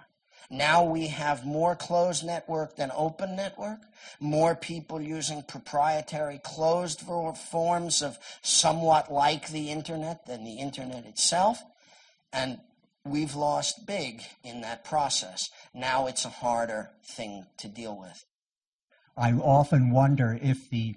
Now we have more closed network than open network, more people using proprietary closed forms of somewhat like the internet than the internet itself. And we've lost big in that process. Now it's a harder thing to deal with. I often wonder if the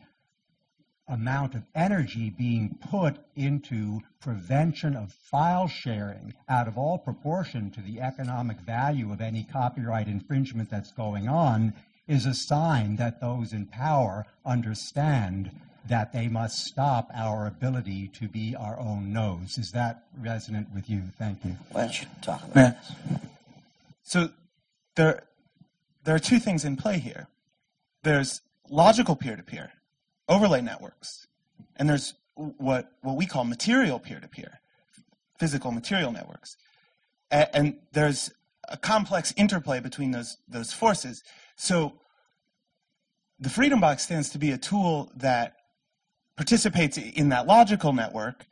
amount of energy being put into prevention of file sharing out of all proportion to the economic value of any copyright infringement that's going on is a sign that those in power understand that they must stop our ability to be our own nose. Is that resonant with you? Thank you. Why don't you talk about Yeah. this? So there, there are two things in play here. There's logical peer-to-peer, overlay networks, and there's what what we call material peer-to-peer, physical material networks, A- and there's a complex interplay between those those forces. So the Freedom Box stands to be a tool that participates in that logical network,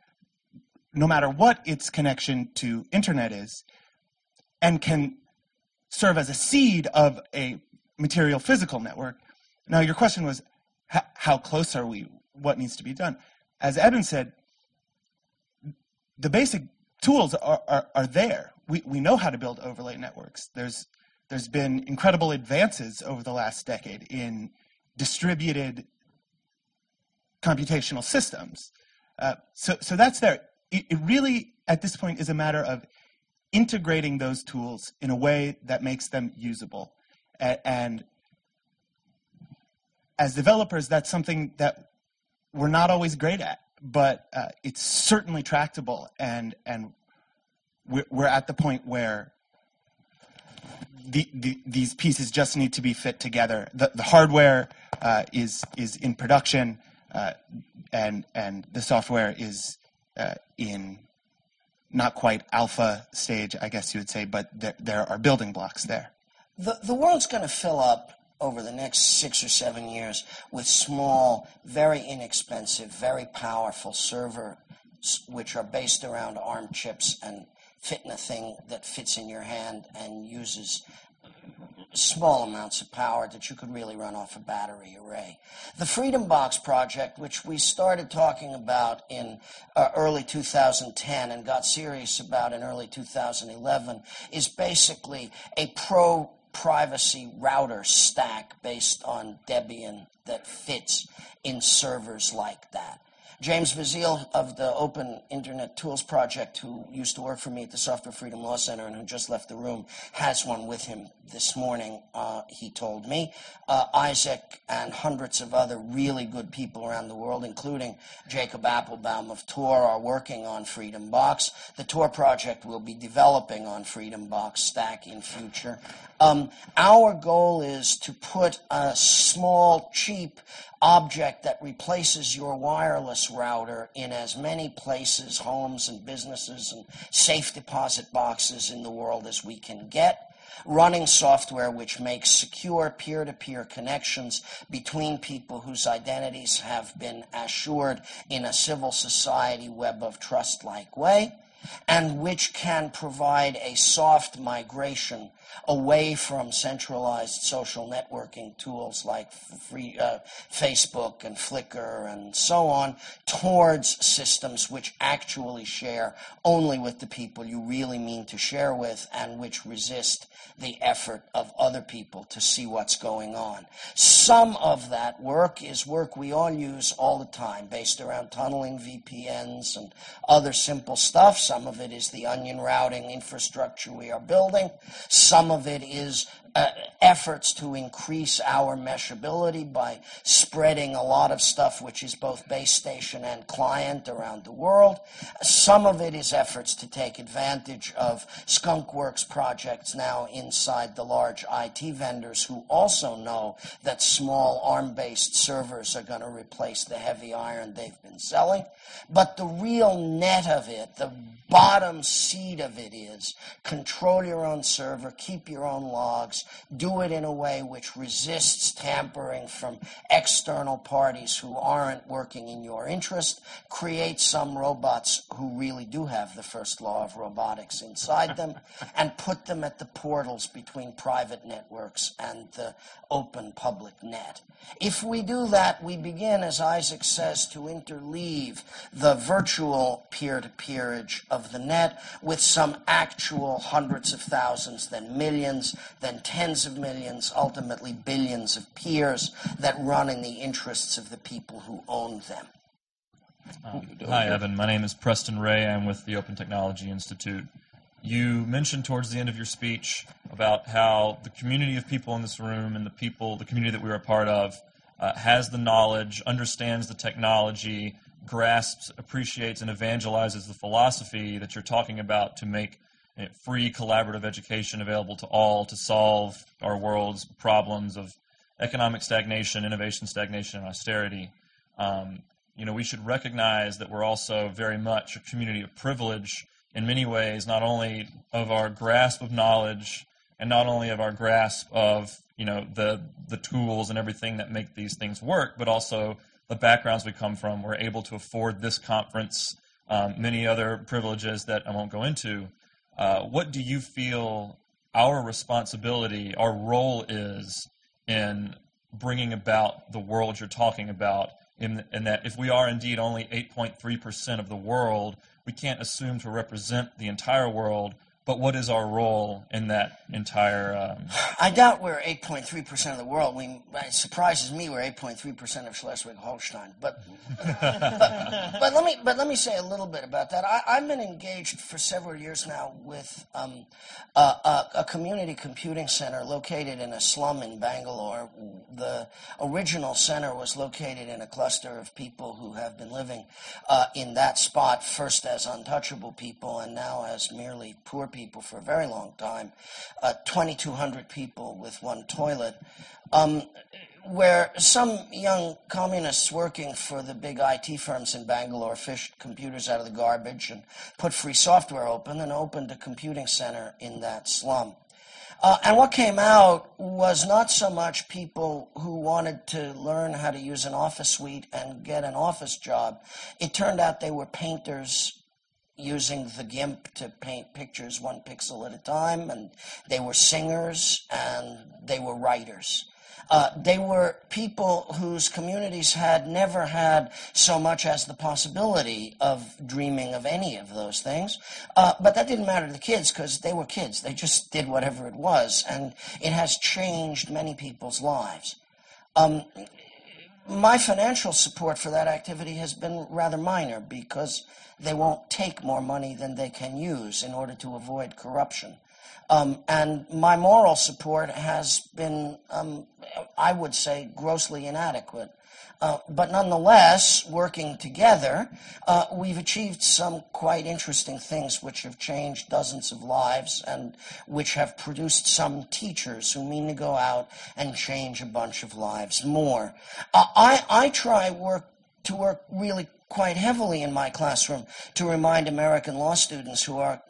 no matter what its connection to internet is, and can serve as a seed of a material physical network. Now, your question was, how close are we? What needs to be done? As Eben said, the basic tools are, are, are there. We, we know how to build overlay networks. There's, there's been incredible advances over the last decade in distributed computational systems. Uh, so, so that's there. It, it really, at this point, is a matter of integrating those tools in a way that makes them usable. And as developers, that's something that we're not always great at, but uh, it's certainly tractable, and and we're, we're at the point where the, the, these pieces just need to be fit together. The, the hardware uh, is is in production, uh, and and the software is uh, in not quite alpha stage, I guess you would say, but there, there are building blocks there. The, the world's going to fill up over the next six or seven years with small, very inexpensive, very powerful servers, which are based around ARM chips and fit in a thing that fits in your hand and uses small amounts of power that you could really run off a battery array. The Freedom Box project, which we started talking about in uh, early 2010 and got serious about in early 2011, is basically a pro privacy router stack based on Debian that fits in servers like that. James Vasile of the Open Internet Tools Project, who used to work for me at the Software Freedom Law Center and who just left the room, has one with him this morning, uh, he told me. Uh, Isaac and hundreds of other really good people around the world, including Jacob Appelbaum of Tor, are working on Freedom Box. The Tor project will be developing on Freedom Box Stack in future. Um, our goal is to put a small, cheap object that replaces your wireless router in as many places, homes and businesses and safe deposit boxes in the world as we can get. Running software which makes secure peer to peer connections between people whose identities have been assured in a civil society web of trust like way and which can provide a soft migration away from centralized social networking tools like free, uh, Facebook and Flickr and so on towards systems which actually share only with the people you really mean to share with and which resist the effort of other people to see what's going on. Some of that work is work we all use all the time based around tunneling VPNs and other simple stuff. Some of it is the onion routing infrastructure we are building. Some of it is uh, efforts to increase our meshability by spreading a lot of stuff which is both base station and client around the world. Some of it is efforts to take advantage of skunkworks projects now inside the large IT vendors who also know that small ARM based servers are going to replace the heavy iron they've been selling. But the real net of it, the bottom seed of it is control your own server, keep your own logs, do it in a way which resists tampering from external parties who aren't working in your interest, create some robots who really do have the first law of robotics inside them, and put them at the portals between private networks and the open public net. If we do that, we begin, as Isaac says, to interleave the virtual peer to peerage of the net with some actual hundreds of thousands, then millions, then tens of millions, ultimately billions of peers that run in the interests of the people who own them. Hi, Eben. My name is Preston Rhea. I'm with the Open Technology Institute. You mentioned towards the end of your speech about how the community of people in this room and the people, the community that we are a part of, uh, has the knowledge, understands the technology, grasps, appreciates, and evangelizes the philosophy that you're talking about to make free collaborative education available to all to solve our world's problems of economic stagnation, innovation stagnation, and austerity. Um, you know, we should recognize that we're also very much a community of privilege in many ways, not only of our grasp of knowledge and not only of our grasp of you know the the tools and everything that make these things work, but also the backgrounds we come from. We're able to afford this conference, um, many other privileges that I won't go into. Uh, what do you feel our responsibility, our role is in bringing about the world you're talking about? In, in that, if we are indeed only 8.3% of the world, we can't assume to represent the entire world, but what is our role in that entire? Um... I doubt we're 8.3% of the world. We, it surprises me we're 8.3% of Schleswig-Holstein. But, but, but, let me but let me say a little bit about that. I, have been engaged for several years now with um, a, a, community computing center located in a slum in Bangalore. The original center was located in a cluster of people who have been living uh, in that spot first as untouchable people and now as merely poor people for a very long time, uh, 2,200 people with one toilet, um, where some young communists working for the big IT firms in Bangalore fished computers out of the garbage and put free software open and opened a computing center in that slum. Uh, and what came out was not so much people who wanted to learn how to use an office suite and get an office job. It turned out they were painters using the GIMP to paint pictures one pixel at a time, and they were singers and they were writers. Uh, they were people whose communities had never had so much as the possibility of dreaming of any of those things. Uh, but that didn't matter to the kids because they were kids. They just did whatever it was, and it has changed many people's lives. Um, my financial support for that activity has been rather minor because they won't take more money than they can use in order to avoid corruption. Um, and my moral support has been, um, I would say, grossly inadequate. Uh, but nonetheless, working together, uh, we've achieved some quite interesting things which have changed dozens of lives and which have produced some teachers who mean to go out and change a bunch of lives more. Uh, I, I try work to work really quite heavily in my classroom to remind American law students who are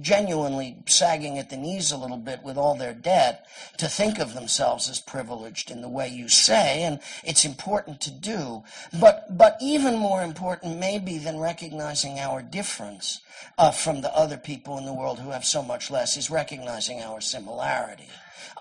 genuinely sagging at the knees a little bit with all their debt to think of themselves as privileged in the way you say, and it's important to do. But, but even more important, maybe, than recognizing our difference uh, from the other people in the world who have so much less, is recognizing our similarity.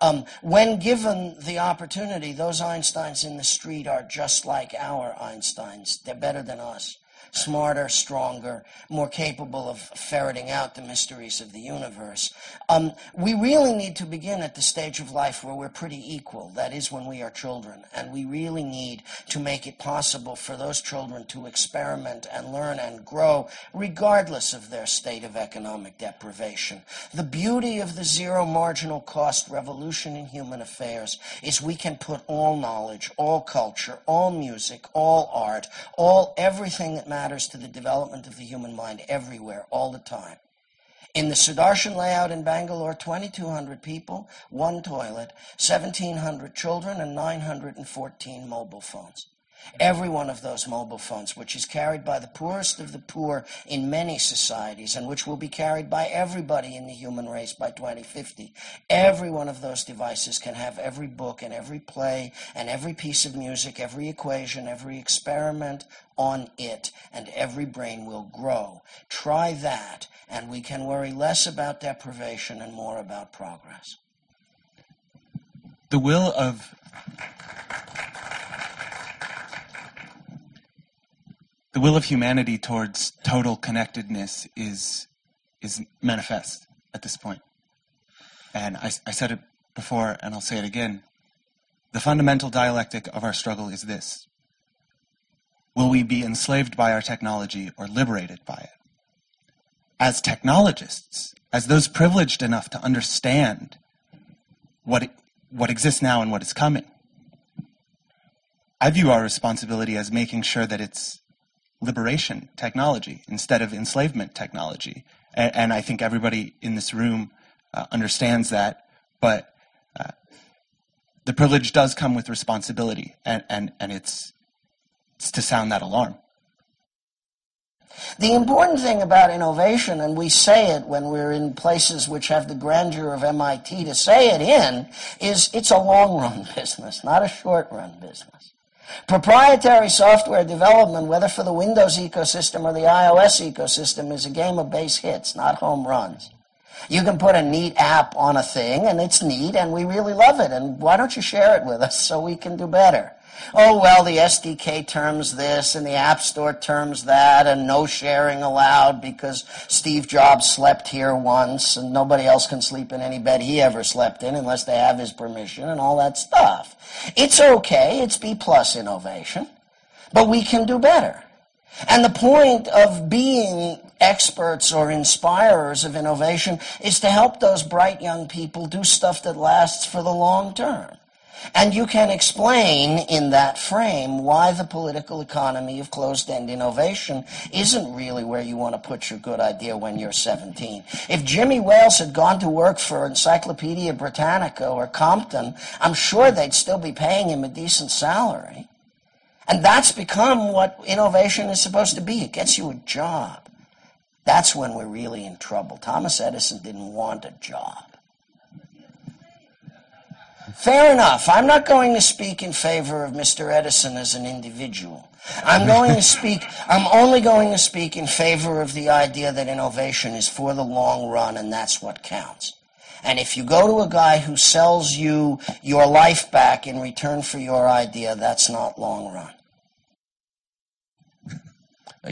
Um, when given the opportunity, those Einsteins in the street are just like our Einsteins. They're better than us smarter, stronger, more capable of ferreting out the mysteries of the universe. Um, we really need to begin at the stage of life where we're pretty equal. That is when we are children. And we really need to make it possible for those children to experiment and learn and grow regardless of their state of economic deprivation. The beauty of the zero marginal cost revolution in human affairs is we can put all knowledge, all culture, all music, all art, all everything that matters matters to the development of the human mind everywhere, all the time. In the Sudarshan layout in Bangalore, 2,200 people, one toilet, 1,700 children, and 914 mobile phones. Every one of those mobile phones, which is carried by the poorest of the poor in many societies and which will be carried by everybody in the human race by 2050, every one of those devices can have every book and every play and every piece of music, every equation, every experiment on it, and every brain will grow. Try that, and we can worry less about deprivation and more about progress. The will of the will of humanity towards total connectedness is is manifest at this point. And I, I said it before, and I'll say it again. The fundamental dialectic of our struggle is this Will we be enslaved by our technology or liberated by it? As technologists, as those privileged enough to understand what, what exists now and what is coming, I view our responsibility as making sure that it's liberation technology instead of enslavement technology. And, and I think everybody in this room uh, understands that. But uh, the privilege does come with responsibility, and, and, and it's, it's to sound that alarm. The important thing about innovation, and we say it when we're in places which have the grandeur of MIT to say it in, is it's a long run business, not a short run business. Proprietary software development, whether for the Windows ecosystem or the iOS ecosystem, is a game of base hits, not home runs. You can put a neat app on a thing, and it's neat, and we really love it. And why don't you share it with us so we can do better? Oh, well, the SDK terms this, and the App Store terms that, and no sharing allowed because Steve Jobs slept here once, and nobody else can sleep in any bed he ever slept in unless they have his permission, and all that stuff. It's okay, it's B plus innovation, but we can do better. And the point of being experts or inspirers of innovation is to help those bright young people do stuff that lasts for the long term. And you can explain in that frame why the political economy of closed end innovation isn't really where you want to put your good idea when you're 17. If Jimmy Wales had gone to work for Encyclopedia Britannica or Compton, I'm sure they'd still be paying him a decent salary. And that's become what innovation is supposed to be. It gets you a job. That's when we're really in trouble. Thomas Edison didn't want a job. Fair enough. I'm not going to speak in favor of Mr. Edison as an individual. I'm going to speak, I'm only going to speak in favor of the idea that innovation is for the long run and that's what counts. And if you go to a guy who sells you your life back in return for your idea, that's not long run.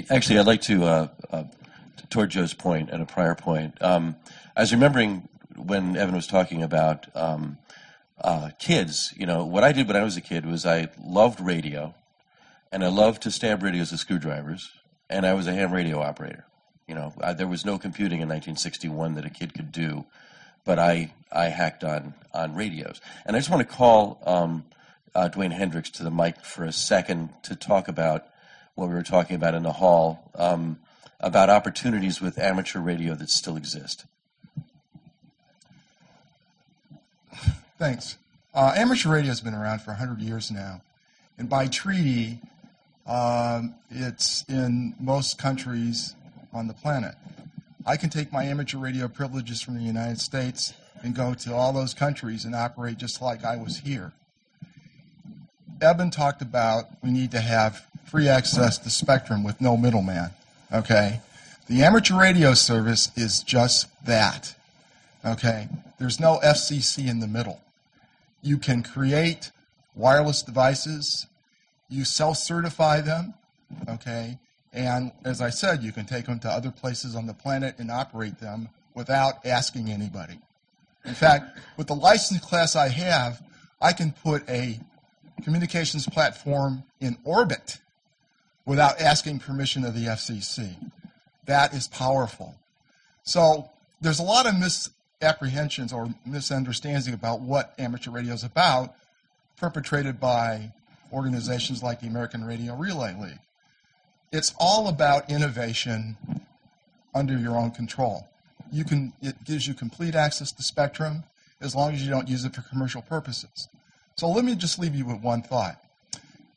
Actually, I'd like to, uh, uh, toward Joe's point and a prior point, um, I was remembering when Eben was talking about um, uh, kids. You know, what I did when I was a kid was I loved radio, and I loved to stab radios with screwdrivers, and I was a ham radio operator. You know, I, there was no computing in 1961 that a kid could do but I, I hacked on, on radios. And I just want to call um, uh, Dewayne Hendricks to the mic for a second to talk about what we were talking about in the hall um, about opportunities with amateur radio that still exist. Thanks. Uh, amateur radio has been around for 100 years now. And by treaty, Um, it's in most countries on the planet. I can take my amateur radio privileges from the United States and go to all those countries and operate just like I was here. Eben talked about we need to have free access to spectrum with no middleman. Okay? The amateur radio service is just that. Okay? There's no FCC in the middle. You can create wireless devices, you self certify them, okay? And as I said, you can take them to other places on the planet and operate them without asking anybody. In fact, with the license class I have, I can put a communications platform in orbit without asking permission of the FCC. That is powerful. So there's a lot of misapprehensions or misunderstandings about what amateur radio is about, perpetrated by organizations like the American Radio Relay League. It's all about innovation under your own control. You can, it gives you complete access to spectrum as long as you don't use it for commercial purposes. So let me just leave you with one thought.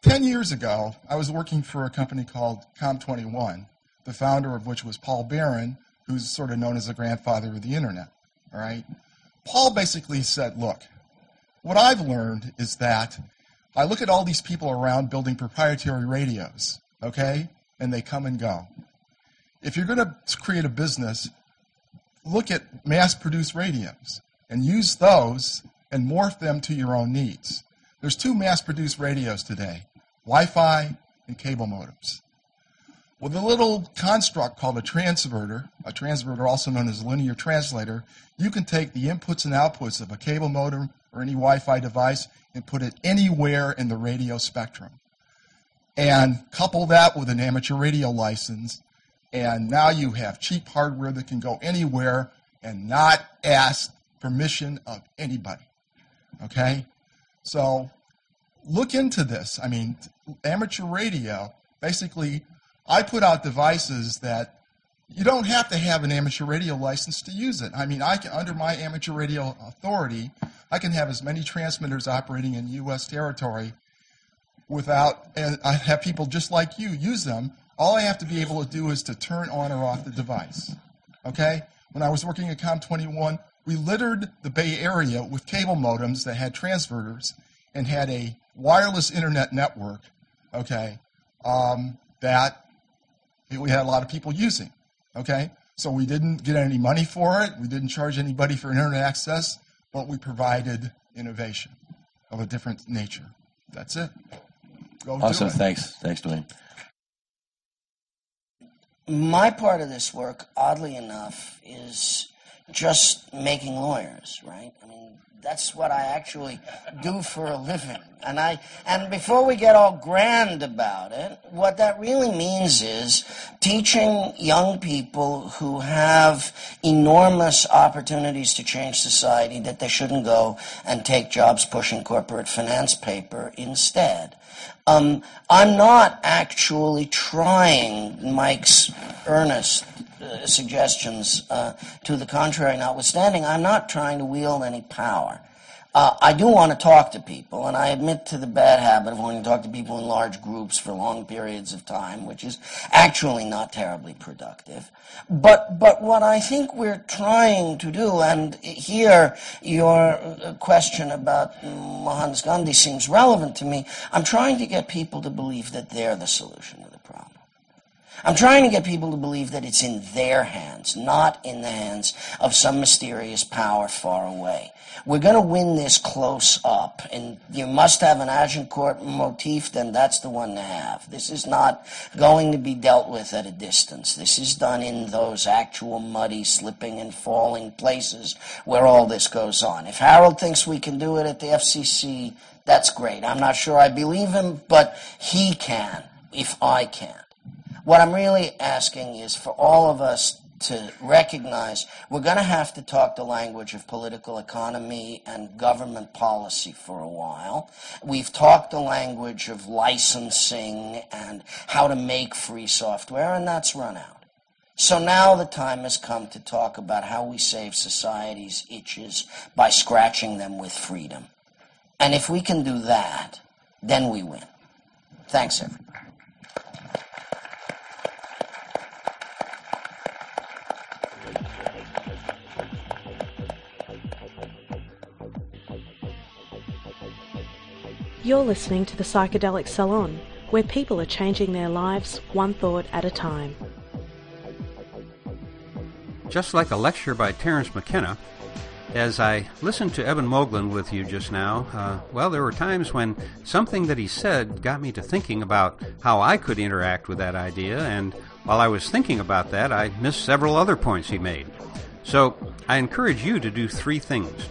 Ten years ago, I was working for a company called Com21, the founder of which was Paul Baran, who's sort of known as the grandfather of the internet. All right? Paul basically said, look, what I've learned is that I look at all these people around building proprietary radios, okay? And they come and go. If you're going to create a business, look at mass produced radios and use those and morph them to your own needs. There's two mass produced radios today Wi Fi and cable modems. With a little construct called a transverter, a transverter also known as a linear translator, you can take the inputs and outputs of a cable modem or any Wi Fi device and put it anywhere in the radio spectrum. And couple that with an amateur radio license, and now you have cheap hardware that can go anywhere and not ask permission of anybody. Okay? So look into this. I mean, amateur radio, basically, I put out devices that you don't have to have an amateur radio license to use it. I mean, I can, under my amateur radio authority, I can have as many transmitters operating in U.S. territory without, and I have people just like you use them. All I have to be able to do is to turn on or off the device. Okay? When I was working at Com21, we littered the Bay Area with cable modems that had transverters and had a wireless internet network, okay, um, that we had a lot of people using, okay? So we didn't get any money for it. We didn't charge anybody for internet access but we provided innovation of a different nature. That's it. Go awesome. Thanks. Thanks, Dewayne. My part of this work, oddly enough, is just making lawyers, right? I mean, that's what I actually do for a living. And I and before we get all grand about it, what that really means is teaching young people who have enormous opportunities to change society that they shouldn't go and take jobs pushing corporate finance paper instead. Um, I'm not actually trying Mike's earnest uh, suggestions uh, to the contrary notwithstanding, I'm not trying to wield any power. Uh, I do want to talk to people, and I admit to the bad habit of wanting to talk to people in large groups for long periods of time, which is actually not terribly productive. But, but what I think we're trying to do, and here your uh, question about Mohandas Gandhi seems relevant to me, I'm trying to get people to believe that they're the solution. I'm trying to get people to believe that it's in their hands, not in the hands of some mysterious power far away. We're going to win this close up, and you must have an Agincourt motif, then that's the one to have. This is not going to be dealt with at a distance. This is done in those actual muddy, slipping, and falling places where all this goes on. If Harold thinks we can do it at the FCC, that's great. I'm not sure I believe him, but he can if I can. What I'm really asking is for all of us to recognize we're going to have to talk the language of political economy and government policy for a while. We've talked the language of licensing and how to make free software, and that's run out. So now the time has come to talk about how we save society's itches by scratching them with freedom. And if we can do that, then we win. Thanks, everybody. You're listening to the Psychedelic Salon, where people are changing their lives one thought at a time. Just like a lecture by Terence McKenna, as I listened to Eben Moglen with you just now, uh, well, there were times when something that he said got me to thinking about how I could interact with that idea, and while I was thinking about that, I missed several other points he made. So I encourage you to do three things.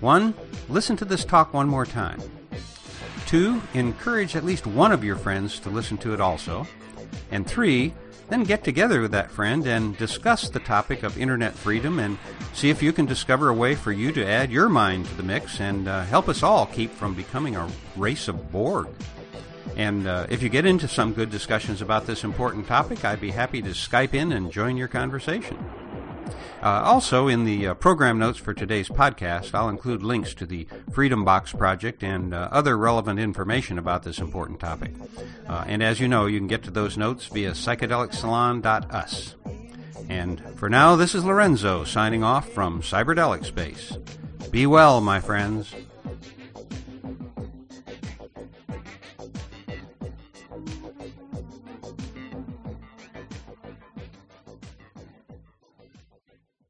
One, listen to this talk one more time. Two, encourage at least one of your friends to listen to it also. And three, then get together with that friend and discuss the topic of internet freedom and see if you can discover a way for you to add your mind to the mix and uh, help us all keep from becoming a race of Borg. And uh, if you get into some good discussions about this important topic, I'd be happy to Skype in and join your conversation. Uh, also, in the uh, program notes for today's podcast, I'll include links to the Freedom Box project and uh, other relevant information about this important topic. Uh, and as you know, you can get to those notes via psychedelicsalon.us. And for now, this is Lorenzo signing off from Cyberdelic Space. Be well, my friends.